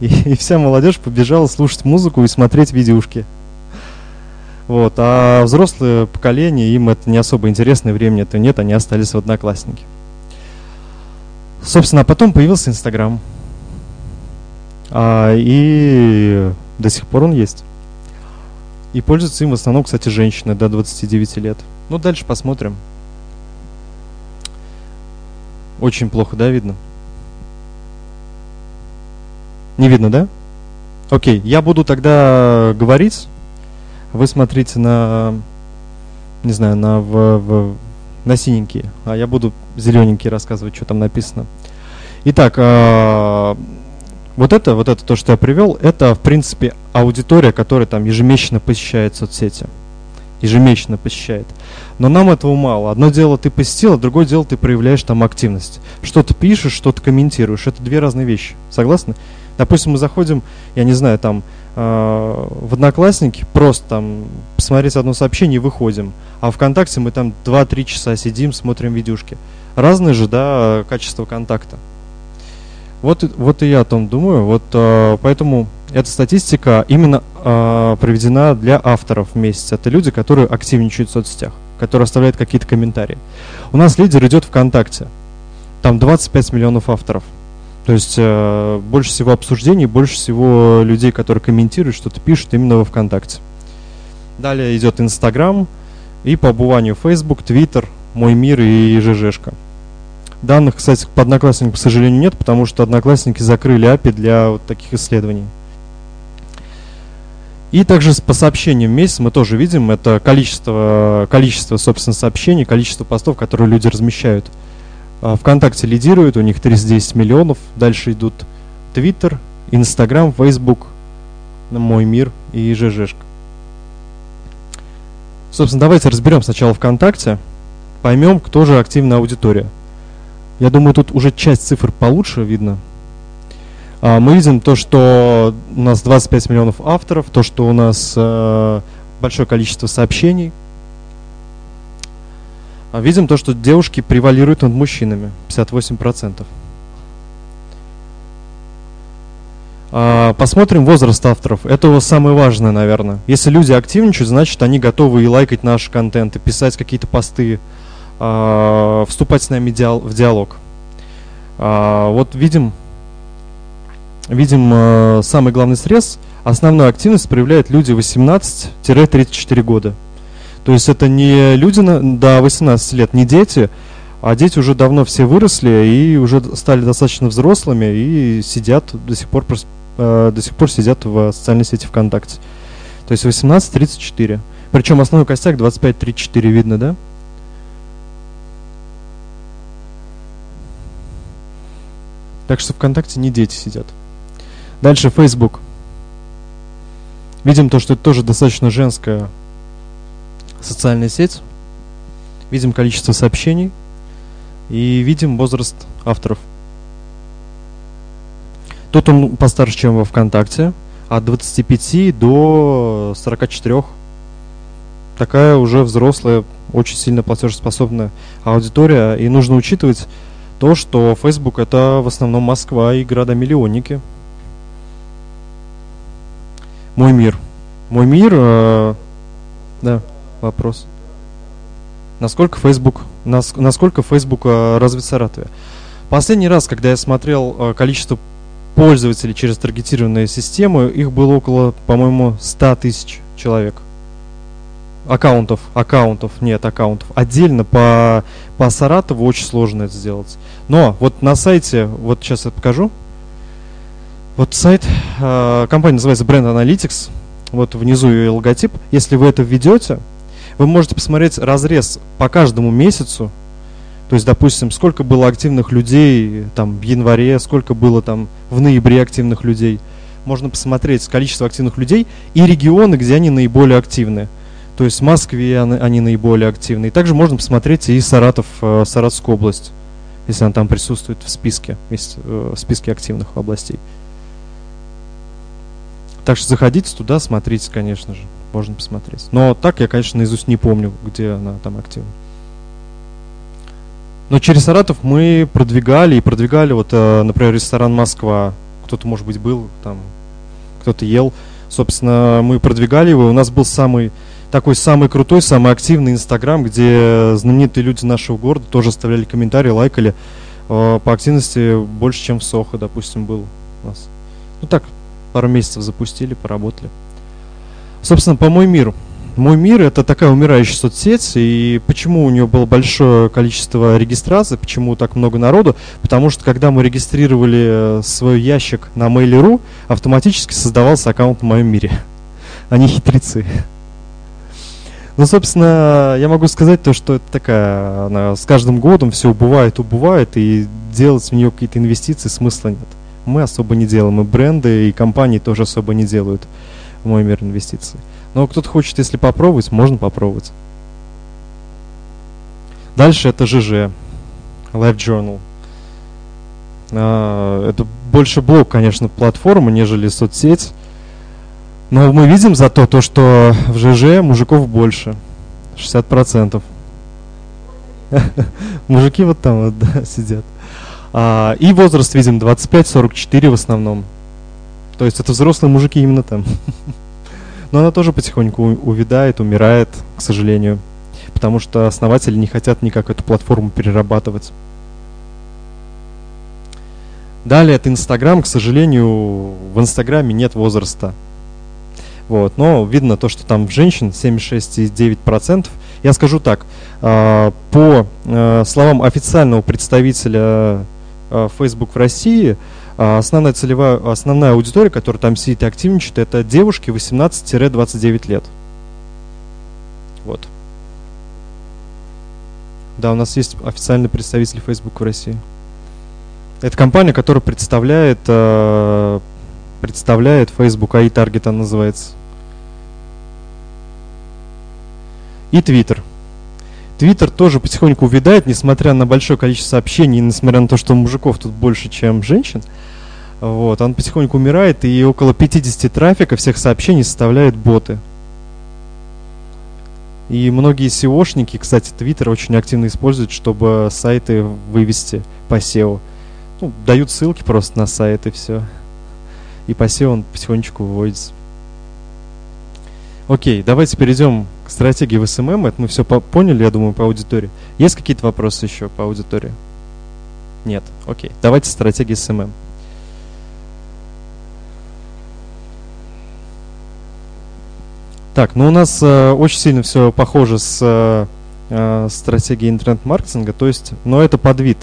И, <laughs> и вся молодежь побежала слушать музыку и смотреть видеушки. Вот. А взрослое поколение, им это не особо интересно, времени это нет, они остались в одноклассники. Собственно, а потом появился Инстаграм. А, и до сих пор он есть. И пользуются им в основном, кстати, женщины до 29 лет. Ну, дальше посмотрим. Очень плохо, да, видно? Не видно, да? Окей, я буду тогда говорить. Вы смотрите на, не знаю, на, в, в, на синенькие, а я буду зелененькие рассказывать, что там написано. Итак, э, вот это, вот это то, что я привел, это, в принципе, аудитория, которая там ежемесячно посещает соцсети. Ежемесячно посещает. Но нам этого мало. Одно дело ты посетил, а другое дело ты проявляешь там активность. Что-то пишешь, что-то комментируешь. Это две разные вещи. Согласны? Допустим, мы заходим, я не знаю, там э, в Одноклассники, просто там посмотреть одно сообщение и выходим. А ВКонтакте мы там 2-3 часа сидим, смотрим видюшки. Разные же, да, качество контакта. Вот, вот и я о том думаю. Вот э, поэтому эта статистика именно э, проведена для авторов в месяц. Это люди, которые активничают в соцсетях, которые оставляют какие-то комментарии. У нас лидер идет ВКонтакте. Там 25 миллионов авторов. То есть э, больше всего обсуждений, больше всего людей, которые комментируют, что-то пишут именно во ВКонтакте. Далее идет Инстаграм и по обуванию Facebook, Twitter, Мой мир и ЖЖшка. Данных, кстати, по Одноклассникам, к сожалению, нет, потому что Одноклассники закрыли API для вот таких исследований. И также по сообщениям в месяц мы тоже видим, это количество, количество, собственно, сообщений, количество постов, которые люди размещают. А, ВКонтакте лидирует, у них 310 миллионов. Дальше идут Твиттер, Инстаграм, Фейсбук, Мой мир и ЖЖшка. Собственно, давайте разберем сначала ВКонтакте, поймем, кто же активная аудитория. Я думаю, тут уже часть цифр получше видно. А, мы видим то, что у нас 25 миллионов авторов, то, что у нас э, большое количество сообщений. А видим то, что девушки превалируют над мужчинами, 58%. А, посмотрим возраст авторов. Это самое важное, наверное. Если люди активничают, значит они готовы и лайкать наш контент, и писать какие-то посты, э, вступать с нами диал в диалог. Э, вот видим, видим э, самый главный срез. Основную активность проявляют люди 18-34 года. То есть это не люди на, до 18 лет, не дети, а дети уже давно все выросли и уже стали достаточно взрослыми и сидят до сих пор, э, до сих пор сидят в социальной сети ВКонтакте. То есть 18-34. Причем основной костяк 25-34 видно, да? Так что ВКонтакте не дети сидят. Дальше Facebook. Видим то, что это тоже достаточно женская социальная сеть. Видим количество сообщений. И видим возраст авторов. Тут он постарше, чем во ВКонтакте, от 25 до 44. Такая уже взрослая, очень сильно платежеспособная аудитория. И нужно учитывать то, что Facebook это в основном Москва и города-миллионники. Мой мир. Мой мир, э, да, вопрос. Насколько Facebook, нас, насколько Facebook э, развит в Саратове? Последний раз, когда я смотрел э, количество пользователей через таргетированную систему, их было около, по-моему, 100 тысяч человек. Аккаунтов, аккаунтов, нет аккаунтов. Отдельно по, по Саратову очень сложно это сделать. Но вот на сайте, вот сейчас я покажу. Вот сайт, э, компания называется Brand Analytics. Вот внизу ее логотип. Если вы это введете, вы можете посмотреть разрез по каждому месяцу. То есть, допустим, сколько было активных людей там в январе, сколько было там в ноябре активных людей. Можно посмотреть количество активных людей и регионы, где они наиболее активны. То есть в Москве они, наиболее активны. И также можно посмотреть и Саратов, э, Саратовскую область, если она там присутствует в списке, э, в списке активных областей. Так что заходите туда, смотрите, конечно же можно посмотреть. Но так я, конечно, наизусть не помню, где она там активна. Но через Саратов мы продвигали и продвигали, вот, э, например, ресторан Москва. Кто-то, может быть, был там, кто-то ел. Собственно, мы продвигали его. У нас был самый такой самый крутой, самый активный Инстаграм, где знаменитые люди нашего города тоже оставляли комментарии, лайкали. Э, по активности больше, чем в Сохо, допустим, был у нас. Ну так, пару месяцев запустили, поработали. Собственно, по мой мир. Мой мир это такая умирающая соцсеть, и почему у нее было большое количество регистраций, почему так много народу? Потому что когда мы регистрировали э, свой ящик на Mail.ru, автоматически создавался аккаунт в моем мире. <laughs> Они хитрецы. Ну, собственно, я могу сказать то, что это такая, она с каждым годом все убывает, убывает, и делать в нее какие-то инвестиции смысла нет. Мы особо не делаем, и бренды, и компании тоже особо не делают в мой мир инвестиций. Но кто-то хочет, если попробовать, можно попробовать. Дальше это ЖЖ, Live Journal. А, это больше блок, конечно, платформа, нежели соцсеть. Но мы видим зато то, что в ЖЖ мужиков больше. 60%. <laughs> Мужики вот там вот, <laughs> да, сидят. А, и возраст видим 25-44 в основном. То есть это взрослые мужики именно там. <laughs> Но она тоже потихоньку увядает, умирает, к сожалению. Потому что основатели не хотят никак эту платформу перерабатывать. Далее это Инстаграм. К сожалению, в Инстаграме нет возраста. Вот. Но видно то, что там женщин 76,9%. Я скажу так, а, по а, словам официального представителя а, Facebook в России, а, основная целевая, основная аудитория, которая там сидит и активничает, это девушки 18-29 лет. Вот. Да, у нас есть официальный представитель Facebook в России. Это компания, которая представляет, э, представляет Facebook, AI Target она называется. И Twitter. Твиттер тоже потихоньку увядает, несмотря на большое количество сообщений, несмотря на то, что мужиков тут больше, чем женщин. Вот, он потихоньку умирает, и около 50 трафика всех сообщений составляют боты. И многие SEO шники, кстати, Твиттер очень активно используют, чтобы сайты вывести по SEO. Ну, дают ссылки просто на сайт и все. И по SEO он потихонечку выводится. Окей, давайте перейдем к стратегии в SMM. Это мы все поняли, я думаю, по аудитории. Есть какие-то вопросы еще по аудитории? Нет. Окей. Давайте стратегии SMM. Так, ну у нас э, очень сильно все похоже с э, э стратегией интернет-маркетинга, то есть, но это подвид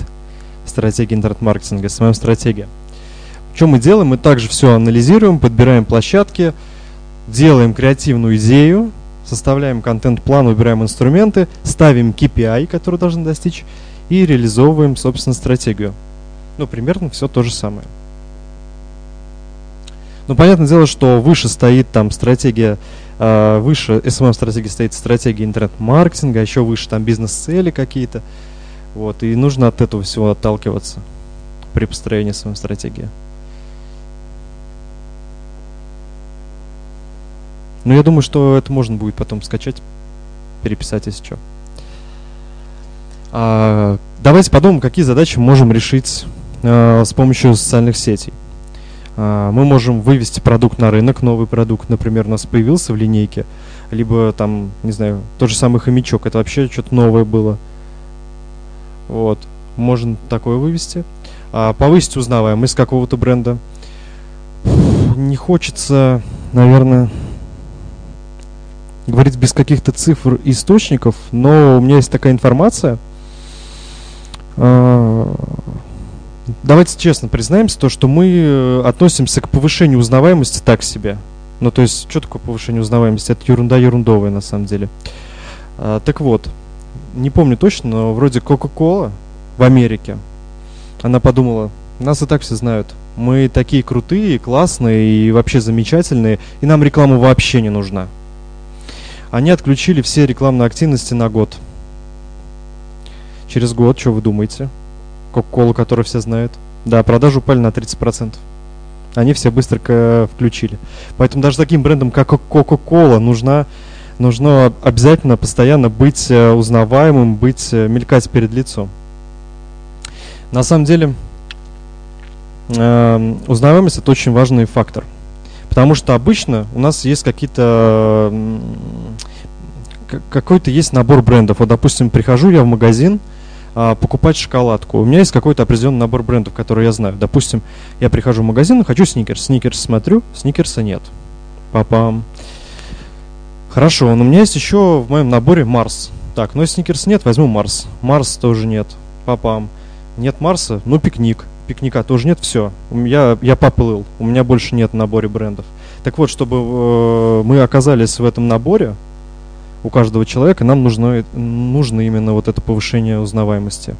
стратегии интернет-маркетинга, СММ-стратегия. Что мы делаем? Мы также все анализируем, подбираем площадки, делаем креативную идею, составляем контент-план, выбираем инструменты, ставим KPI, который должен достичь, и реализовываем, собственно, стратегию. Ну, примерно все то же самое. Ну, понятное дело, что выше стоит там стратегия, э, выше SMM-стратегии стоит стратегия интернет-маркетинга, а еще выше там бизнес-цели какие-то. Вот, и нужно от этого всего отталкиваться при построении своей Но я думаю, что это можно будет потом скачать, переписать, если что. А, давайте подумаем, какие задачи мы можем решить а, с помощью социальных сетей. А, мы можем вывести продукт на рынок, новый продукт, например, у нас появился в линейке, либо там, не знаю, тот же самый хомячок, это вообще что-то новое было. Вот, можно такое вывести. А, повысить узнаваемость какого-то бренда. Не хочется, наверное, говорить без каких-то цифр и источников, но у меня есть такая информация. А, давайте честно признаемся, то, что мы э, относимся к повышению узнаваемости так себе. Ну, то есть, что такое повышение узнаваемости? Это ерунда ерундовая, на самом деле. А, так вот, не помню точно, но вроде Coca-Cola в Америке, она подумала, нас и так все знают. Мы такие крутые, классные и вообще замечательные, и нам реклама вообще не нужна. Они отключили все рекламные активности на год. Через год, что вы думаете? Кока-колу, которую все знают. Да, продажи упали на 30%. Они все быстро включили. Поэтому даже таким брендом, как Coca-Cola, нужна, нужно обязательно постоянно быть э, узнаваемым, быть, э, мелькать перед лицом. На самом деле, э, узнаваемость это очень важный фактор. Потому что обычно у нас есть какие-то какой-то есть набор брендов. Вот, допустим, прихожу я в магазин а, покупать шоколадку. У меня есть какой-то определенный набор брендов, которые я знаю. Допустим, я прихожу в магазин, хочу сникерс. Сникерс смотрю, сникерса нет. Папам. Хорошо, но у меня есть еще в моем наборе Марс. Так, но сникерс нет, возьму Марс. Марс тоже нет. Папам. Нет Марса, ну пикник пикника тоже нет, все. Я, я поплыл, у меня больше нет в наборе брендов. Так вот, чтобы э, мы оказались в этом наборе, у каждого человека, нам нужно, нужно именно вот это повышение узнаваемости.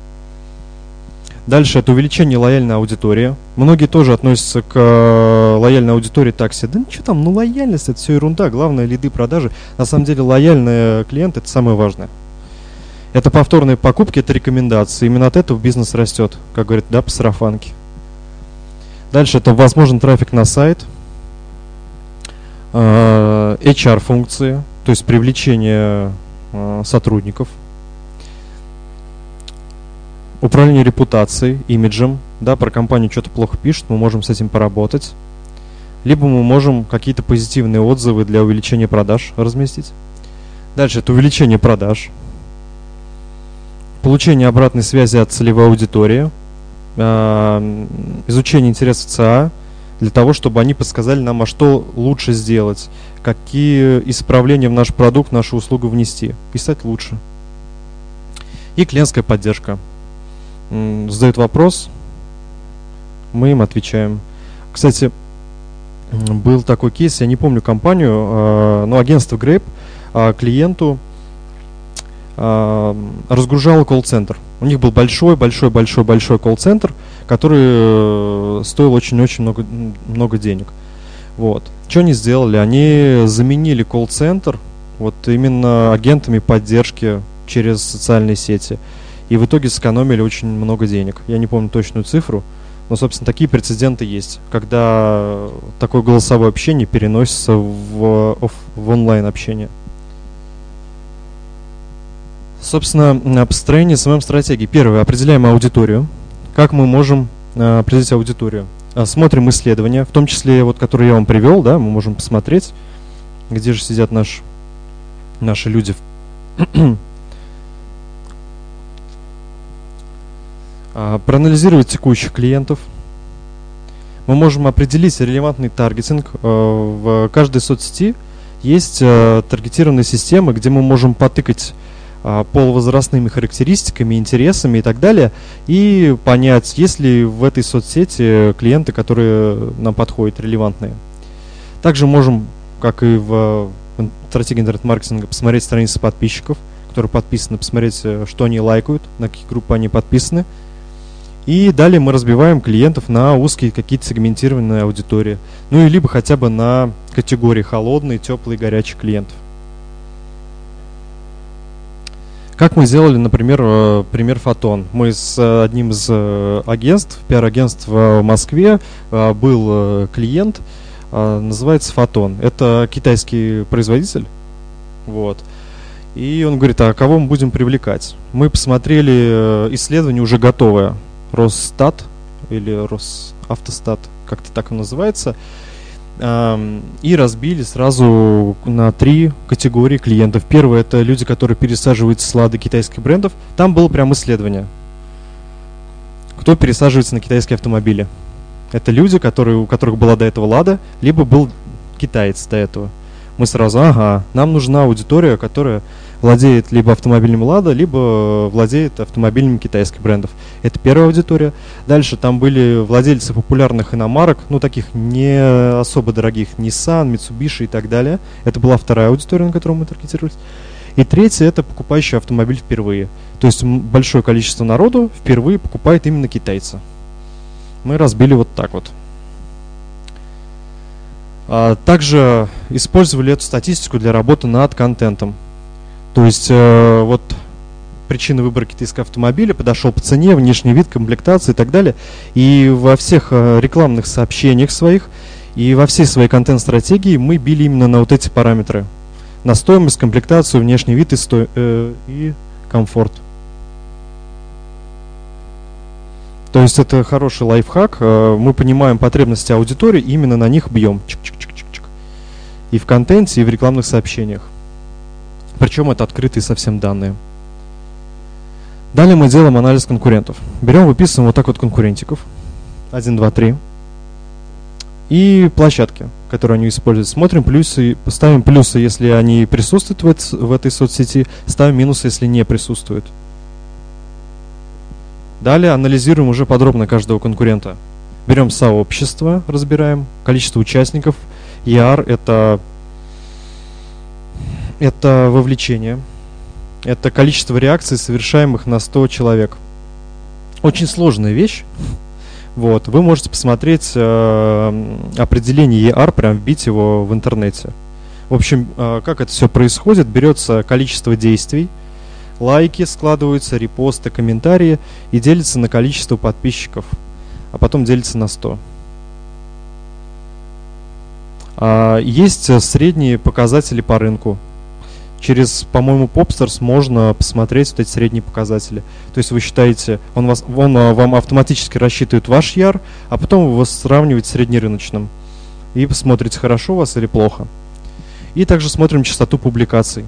Дальше это увеличение лояльной аудитории. Многие тоже относятся к э, лояльной аудитории такси. Да ничего там, ну лояльность это все ерунда, главное лиды продажи. На самом деле лояльный клиент это самое важное. Это повторные покупки, это рекомендации. Именно от этого бизнес растет, как говорят, да, по сарафанке. Дальше это возможен трафик на сайт, э, HR-функции, то есть привлечение э, сотрудников, управление репутацией, имиджем, да, про компанию что-то плохо пишут, мы можем с этим поработать. Либо мы можем какие-то позитивные отзывы для увеличения продаж разместить. Дальше это увеличение продаж получение обратной связи от целевой аудитории, э, изучение интересов ЦА, для того, чтобы они подсказали нам, а что лучше сделать, какие исправления в наш продукт, нашу услугу внести и стать лучше. И клиентская поддержка. Задают вопрос, мы им отвечаем. Кстати, был такой кейс, я не помню компанию, э, но агентство Grape э, клиенту разгружала колл-центр. У них был большой, большой, большой, большой колл-центр, который э, стоил очень-очень много, много денег. Вот. Что они сделали? Они заменили колл-центр вот именно агентами поддержки через социальные сети. И в итоге сэкономили очень много денег. Я не помню точную цифру, но, собственно, такие прецеденты есть, когда такое голосовое общение переносится в, в онлайн общение. Собственно, построение СММ-стратегии. Первое, определяем аудиторию. Как мы можем э, определить аудиторию? Э, смотрим исследования, в том числе, вот, которые я вам привел, да, мы можем посмотреть, где же сидят наш, наши люди. <clears throat> А, проанализировать текущих клиентов. Мы можем определить релевантный таргетинг. Э, в каждой соцсети есть таргетированные системы, где мы можем потыкать полувозрастными характеристиками, интересами и так далее, и понять, есть ли в этой соцсети клиенты, которые нам подходят, релевантные. Также можем, как и в стратегии интернет-маркетинга, посмотреть страницы подписчиков, которые подписаны, посмотреть, э, что они лайкают, на какие группы они подписаны. И далее мы разбиваем клиентов на узкие какие-то сегментированные аудитории. Ну и либо хотя бы на категории холодный, теплый, горячий клиентов. Как мы сделали, например, э, пример Фотон. Мы с э, одним из э, агентств, пиар-агентств в Москве, был клиент, называется Фотон. Это китайский производитель. Вот. И он говорит, а кого мы будем привлекать? Мы посмотрели исследование уже готовое. Росстат или Росавтостат, как-то так он называется. И разбили сразу на три категории клиентов. Первое это люди, которые пересаживают с лады китайских брендов. Там было прям исследование. Кто пересаживается на китайские автомобили? Это люди, которые, у которых была до этого лада, либо был китаец до этого мы сразу, ага, нам нужна аудитория, которая владеет либо автомобильным Лада, либо владеет автомобилями китайских брендов. Это первая аудитория. Дальше там были владельцы популярных иномарок, ну таких не особо дорогих, Nissan, Mitsubishi и так далее. Это была вторая аудитория, на которую мы таргетировались. И третья это покупающий автомобиль впервые. То есть большое количество народу впервые покупает именно китайца. Мы разбили вот так вот. А, также использовали эту статистику для работы над контентом. То есть э, вот причина выбора китайского автомобиля, подошел по цене, внешний вид, комплектация и так далее. И во всех э, рекламных сообщениях своих и во всей своей контент-стратегии мы били именно на вот эти параметры. На стоимость, комплектацию, внешний вид и, сто... э, и комфорт. То есть это хороший лайфхак. Э, мы понимаем потребности аудитории, именно на них бьем. Чик-чик и в контенте, и в рекламных сообщениях. Причем это открытые совсем данные. Далее мы делаем анализ конкурентов. Берем, выписываем вот так вот конкурентиков. 1, 2, 3. И площадки, которые они используют. Смотрим плюсы, ставим плюсы, если они присутствуют в, в этой соцсети, ставим минусы, если не присутствуют. Далее анализируем уже подробно каждого конкурента. Берем сообщество, разбираем, количество участников – ER это, это вовлечение, это количество реакций, совершаемых на 100 человек. Очень сложная вещь. Вот, вы можете посмотреть э, определение ER, прям вбить его в интернете. В общем, э, как это все происходит, берется количество действий, лайки складываются, репосты, комментарии и делится на количество подписчиков, а потом делится на 100. А, есть э, средние показатели по рынку. Через, по-моему, Popstars можно посмотреть вот эти средние показатели. То есть вы считаете, он, вас, он э, вам автоматически рассчитывает ваш яр, а потом вы его сравниваете с среднерыночным. И посмотрите, хорошо у вас или плохо. И также смотрим частоту публикаций.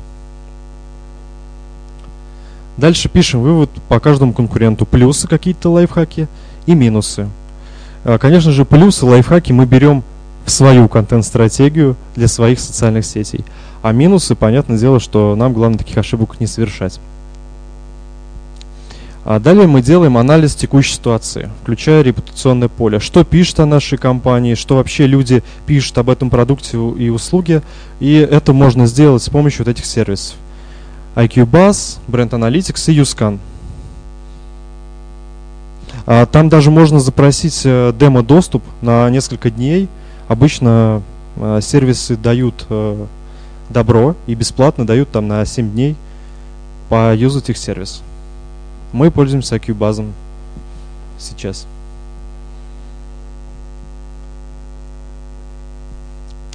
Дальше пишем вывод по каждому конкуренту. Плюсы какие-то лайфхаки и минусы. А, конечно же, плюсы, лайфхаки мы берем в свою контент-стратегию для своих социальных сетей. А минусы, понятное дело, что нам главное таких ошибок не совершать. А далее мы делаем анализ текущей ситуации, включая репутационное поле. Что пишут о нашей компании, что вообще люди пишут об этом продукте и услуге. И это можно сделать с помощью вот этих сервисов. IQ Buzz, Brand Analytics и YouScan. А там даже можно запросить э, демо-доступ на несколько дней – Обычно э, сервисы дают э, добро и бесплатно дают там на 7 дней поюзать их сервис. Мы пользуемся IQ-базом сейчас.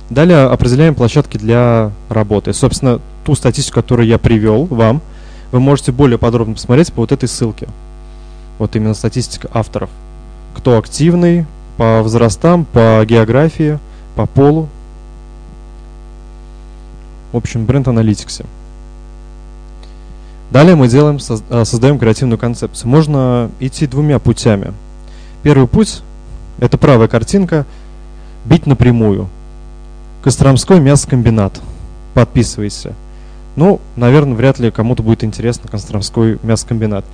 Далее определяем площадки для работы. Собственно, ту статистику, которую я привел вам, вы можете более подробно посмотреть по вот этой ссылке. Вот именно статистика авторов. Кто активный, по возрастам, по географии, по полу. В общем, бренд аналитиксе. Далее мы делаем, а, создаем креативную концепцию. Можно идти двумя путями. Первый путь – это правая картинка, бить напрямую. Костромской мясокомбинат. Подписывайся. Ну, наверное, вряд ли кому-то будет интересно Костромской мясокомбинат.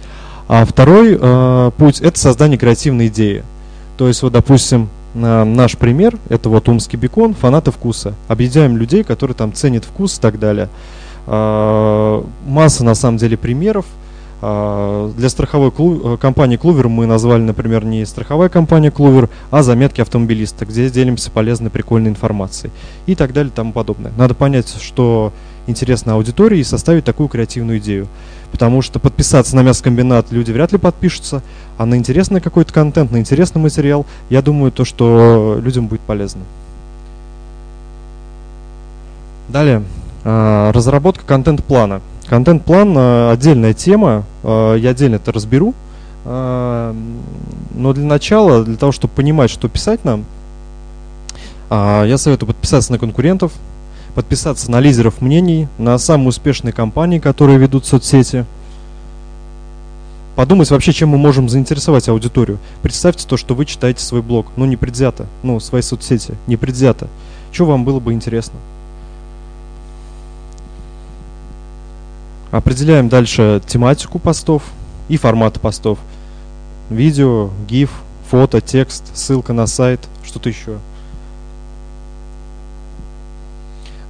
А второй э, путь – это создание креативной идеи – то есть, вот, допустим, наш пример, это вот умский бекон, фанаты вкуса. Объединяем людей, которые там ценят вкус и так далее. А, масса, на самом деле, примеров. А, для страховой клу- э, компании Клувер мы назвали, например, не страховая компания Клувер, а заметки автомобилиста, где делимся полезной, прикольной информацией и так далее и тому подобное. Надо понять, что интересно аудитории и составить такую креативную идею. Потому что подписаться на мясокомбинат люди вряд ли подпишутся, а на интересный какой-то контент, на интересный материал, я думаю, то, что людям будет полезно. Далее, а, разработка контент-плана. Контент-план а, отдельная тема, а, я отдельно это разберу. Но для начала, для того, чтобы понимать, что писать нам, я советую подписаться на конкурентов, подписаться на лидеров мнений, на самые успешные компании, которые ведут соцсети. Подумать вообще, чем мы можем заинтересовать аудиторию. Представьте то, что вы читаете свой блог, ну не предвзято, ну свои соцсети, не предвзято. Что вам было бы интересно? Определяем дальше тематику постов и формат постов. Видео, GIF, фото, текст, ссылка на сайт, что-то еще.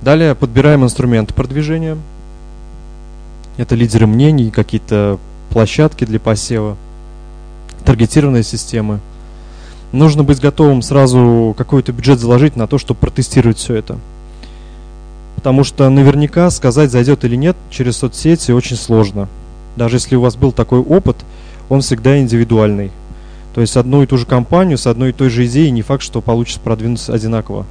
Далее подбираем инструменты продвижения. Это лидеры мнений, какие-то площадки для посева, таргетированные системы. Нужно быть готовым сразу какой-то бюджет заложить на то, чтобы протестировать все это. Потому что наверняка сказать, зайдет или нет через соцсети очень сложно. Даже если у вас был такой опыт, он всегда индивидуальный. То есть одну и ту же компанию с одной и той же идеей не факт, что получится продвинуться одинаково,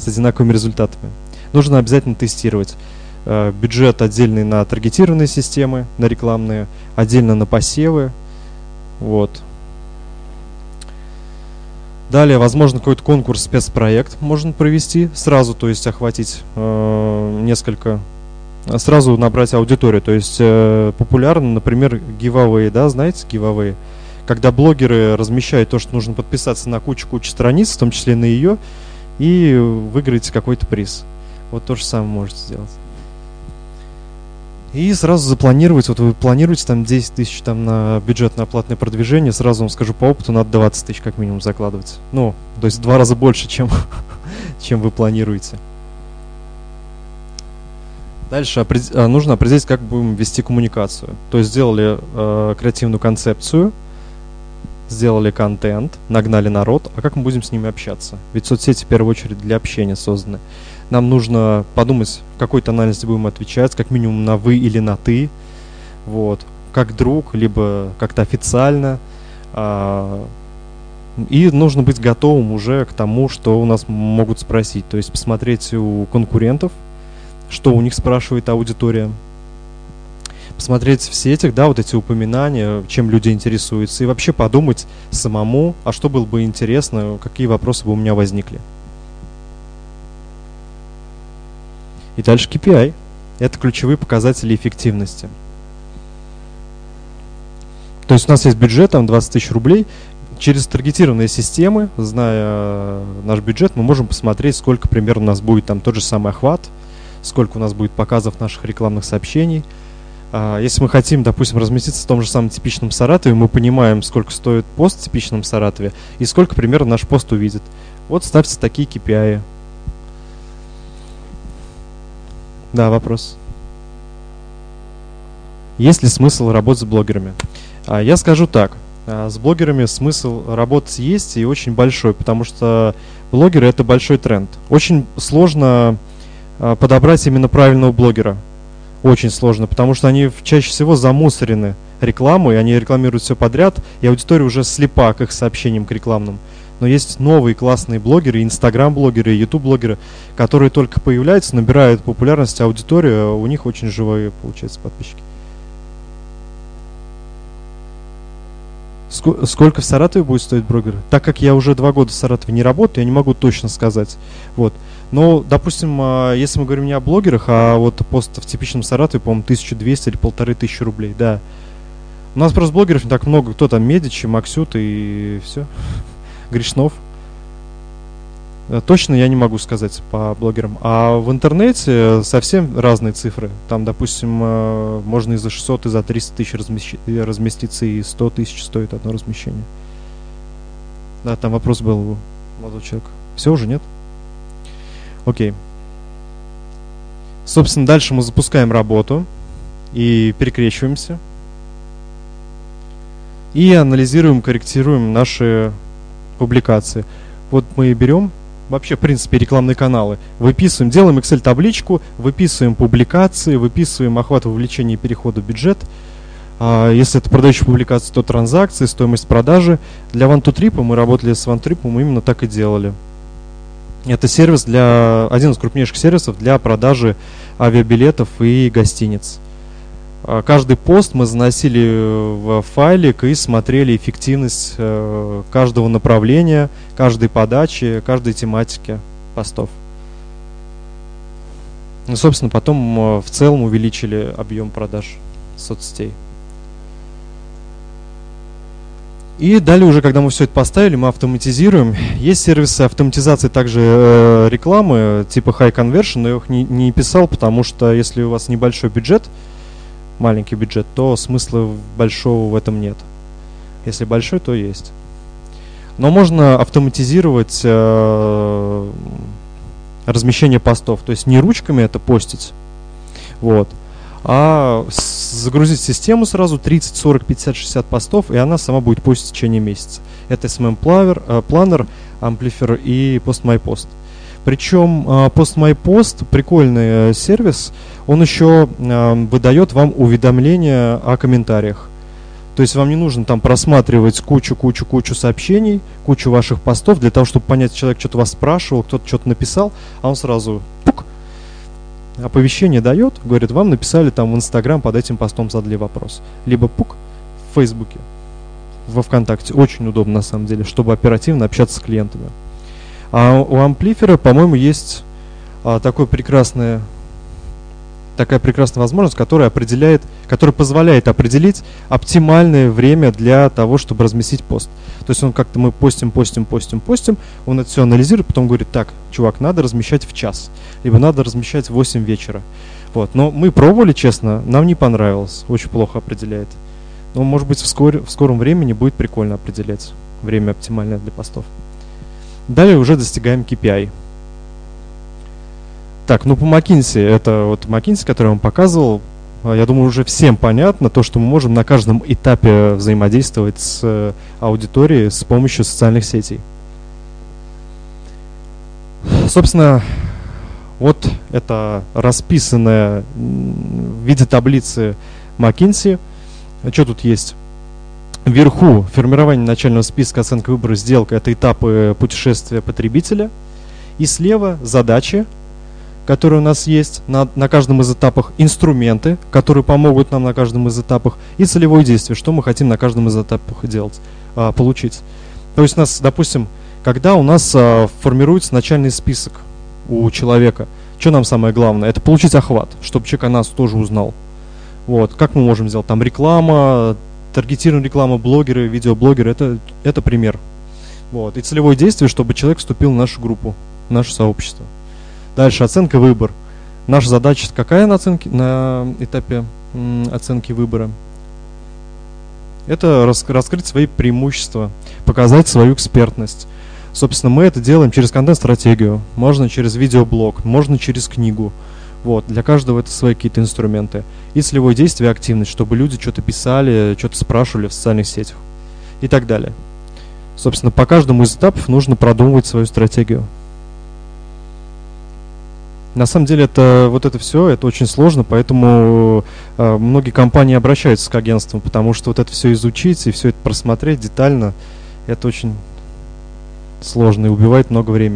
с одинаковыми результатами. Нужно обязательно тестировать. Э, бюджет отдельный на таргетированные системы, на рекламные, отдельно на посевы. Вот. Далее, возможно, какой-то конкурс, спецпроект можно провести сразу, то есть охватить э, несколько, сразу набрать аудиторию. То есть э, популярно, например, гивавые, да, знаете, гивавые, когда блогеры размещают то, что нужно подписаться на кучу-кучу страниц, в том числе на ее, и выиграете какой-то приз. Вот то же самое можете сделать. И сразу запланировать, вот вы планируете там 10 тысяч там на бюджетное оплатное продвижение, сразу вам скажу по опыту, надо 20 тысяч как минимум закладывать. Ну, то есть в два раза больше, чем, <laughs> чем вы планируете. Дальше нужно определить, как будем вести коммуникацию. То есть сделали э, креативную концепцию, сделали контент, нагнали народ, а как мы будем с ними общаться? Ведь соцсети в первую очередь для общения созданы нам нужно подумать, в какой тональности будем отвечать, как минимум на вы или на ты, вот, как друг, либо как-то официально. А, и нужно быть готовым уже к тому, что у нас могут спросить. То есть посмотреть у конкурентов, что у них спрашивает аудитория. Посмотреть в сетях, да, вот эти упоминания, чем люди интересуются. И вообще подумать самому, а что было бы интересно, какие вопросы бы у меня возникли. И дальше KPI. Это ключевые показатели эффективности. То есть у нас есть бюджет, там 20 тысяч рублей. Через таргетированные системы, зная наш бюджет, мы можем посмотреть, сколько примерно у нас будет там тот же самый охват, сколько у нас будет показов наших рекламных сообщений. А, если мы хотим, допустим, разместиться в том же самом типичном Саратове, мы понимаем, сколько стоит пост в типичном Саратове и сколько примерно наш пост увидит. Вот ставьте такие KPI. Да, вопрос. Есть ли смысл работать с блогерами? А, я скажу так. А, с блогерами смысл работать есть и очень большой, потому что блогеры это большой тренд. Очень сложно подобрать именно правильного блогера. Очень сложно, потому что они чаще всего замусорены рекламой, они рекламируют все подряд, и аудитория уже слепа к их сообщениям к рекламным но есть новые классные блогеры, инстаграм-блогеры, ютуб-блогеры, которые только появляются, набирают популярность, а у них очень живые, получается, подписчики. Сколько в Саратове будет стоить блогер? Так как я уже два года в Саратове не работаю, я не могу точно сказать. Вот. Но, допустим, а, если мы говорим не о блогерах, а вот пост в типичном Саратове, по-моему, 1200 или полторы тысячи рублей, да. У нас просто блогеров не так много. Кто там, Медичи, Максют и все. <laughs> Гришнов. Э, точно я не могу сказать по блогерам. А в интернете совсем разные цифры. Там, допустим, э, можно и за 600, и за 300 тысяч разместиться, и 100 тысяч стоит одно размещение. Да, там вопрос был у молодого человека. Все уже, нет? Окей. Собственно, дальше мы запускаем работу и перекрещиваемся. И анализируем, корректируем наши публикации. Вот мы берем вообще, в принципе, рекламные каналы, выписываем, делаем Excel-табличку, выписываем публикации, выписываем охват вовлечения и перехода в бюджет. А если это продающая публикация, то транзакции, стоимость продажи. Для OneToTrip мы работали с OneTrip, мы именно так и делали. Это сервис для один из крупнейших сервисов для продажи авиабилетов и гостиниц. А, каждый пост мы заносили в файлик и смотрели эффективность э, каждого направления, каждой подачи, каждой тематики постов. Ну, собственно, потом э, в целом увеличили объем продаж соцсетей. И далее уже, когда мы все это поставили, мы автоматизируем. Есть сервисы автоматизации также э, рекламы типа High Conversion, но я их не, не писал, потому что если у вас небольшой бюджет, маленький бюджет, то смысла большого в этом нет. Если большой, то есть. Но можно автоматизировать э, размещение постов. То есть не ручками это постить, вот, а загрузить систему сразу 30, 40, 50, 60 постов, и она сама будет постить в течение месяца. Это SMM Planner, э, Planner Amplifier и PostMyPost. Причем э, PostMyPost прикольный э, сервис, он еще выдает вам уведомления о комментариях. То есть вам не нужно там просматривать кучу-кучу-кучу сообщений, кучу ваших постов для того, чтобы понять, человек что-то вас спрашивал, кто-то что-то написал, а он сразу пук, оповещение дает, говорит, вам написали там в Инстаграм под этим постом задали вопрос. Либо пук в Фейсбуке, во Вконтакте. Очень удобно на самом деле, чтобы оперативно общаться с клиентами. А у Амплифера, по-моему, есть а, такое прекрасное такая прекрасная возможность, которая определяет, которая позволяет определить оптимальное время для того, чтобы разместить пост. То есть он как-то мы постим, постим, постим, постим, он это все анализирует, потом говорит, так, чувак, надо размещать в час, либо надо размещать в 8 вечера. Вот. Но мы пробовали, честно, нам не понравилось, очень плохо определяет. Но, может быть, вскоре, в скором времени будет прикольно определять время оптимальное для постов. Далее уже достигаем KPI. Так, ну по McKinsey, это вот McKinsey, который я вам показывал, а, я думаю, уже всем понятно то, что мы можем на каждом этапе взаимодействовать с э, аудиторией с помощью социальных сетей. Собственно, вот это расписанное в виде таблицы McKinsey. Что тут есть? Вверху формирование начального списка оценка выбора сделка – это этапы путешествия потребителя. И слева задачи, которые у нас есть на, на каждом из этапах, инструменты, которые помогут нам на каждом из этапах, и целевое действие, что мы хотим на каждом из этапах делать, а, получить. То есть у нас, допустим, когда у нас а, формируется начальный список у человека, что нам самое главное? Это получить охват, чтобы человек о нас тоже узнал. Вот, как мы можем сделать? Там реклама, таргетированная реклама, блогеры, видеоблогеры, это, это пример. Вот, и целевое действие, чтобы человек вступил в нашу группу, в наше сообщество. Дальше оценка выбор. Наша задача какая на, оценке, на этапе оценки выбора? Это рас, раскрыть свои преимущества, показать свою экспертность. Собственно, мы это делаем через контент-стратегию, можно через видеоблог, можно через книгу. Вот, для каждого это свои какие-то инструменты. И целевое действие, активность, чтобы люди что-то писали, что-то спрашивали в социальных сетях и так далее. Собственно, по каждому из этапов нужно продумывать свою стратегию. На самом деле это вот это все, это очень сложно, поэтому э, многие компании обращаются к агентствам, потому что вот это все изучить и все это просмотреть детально, это очень сложно и убивает много времени.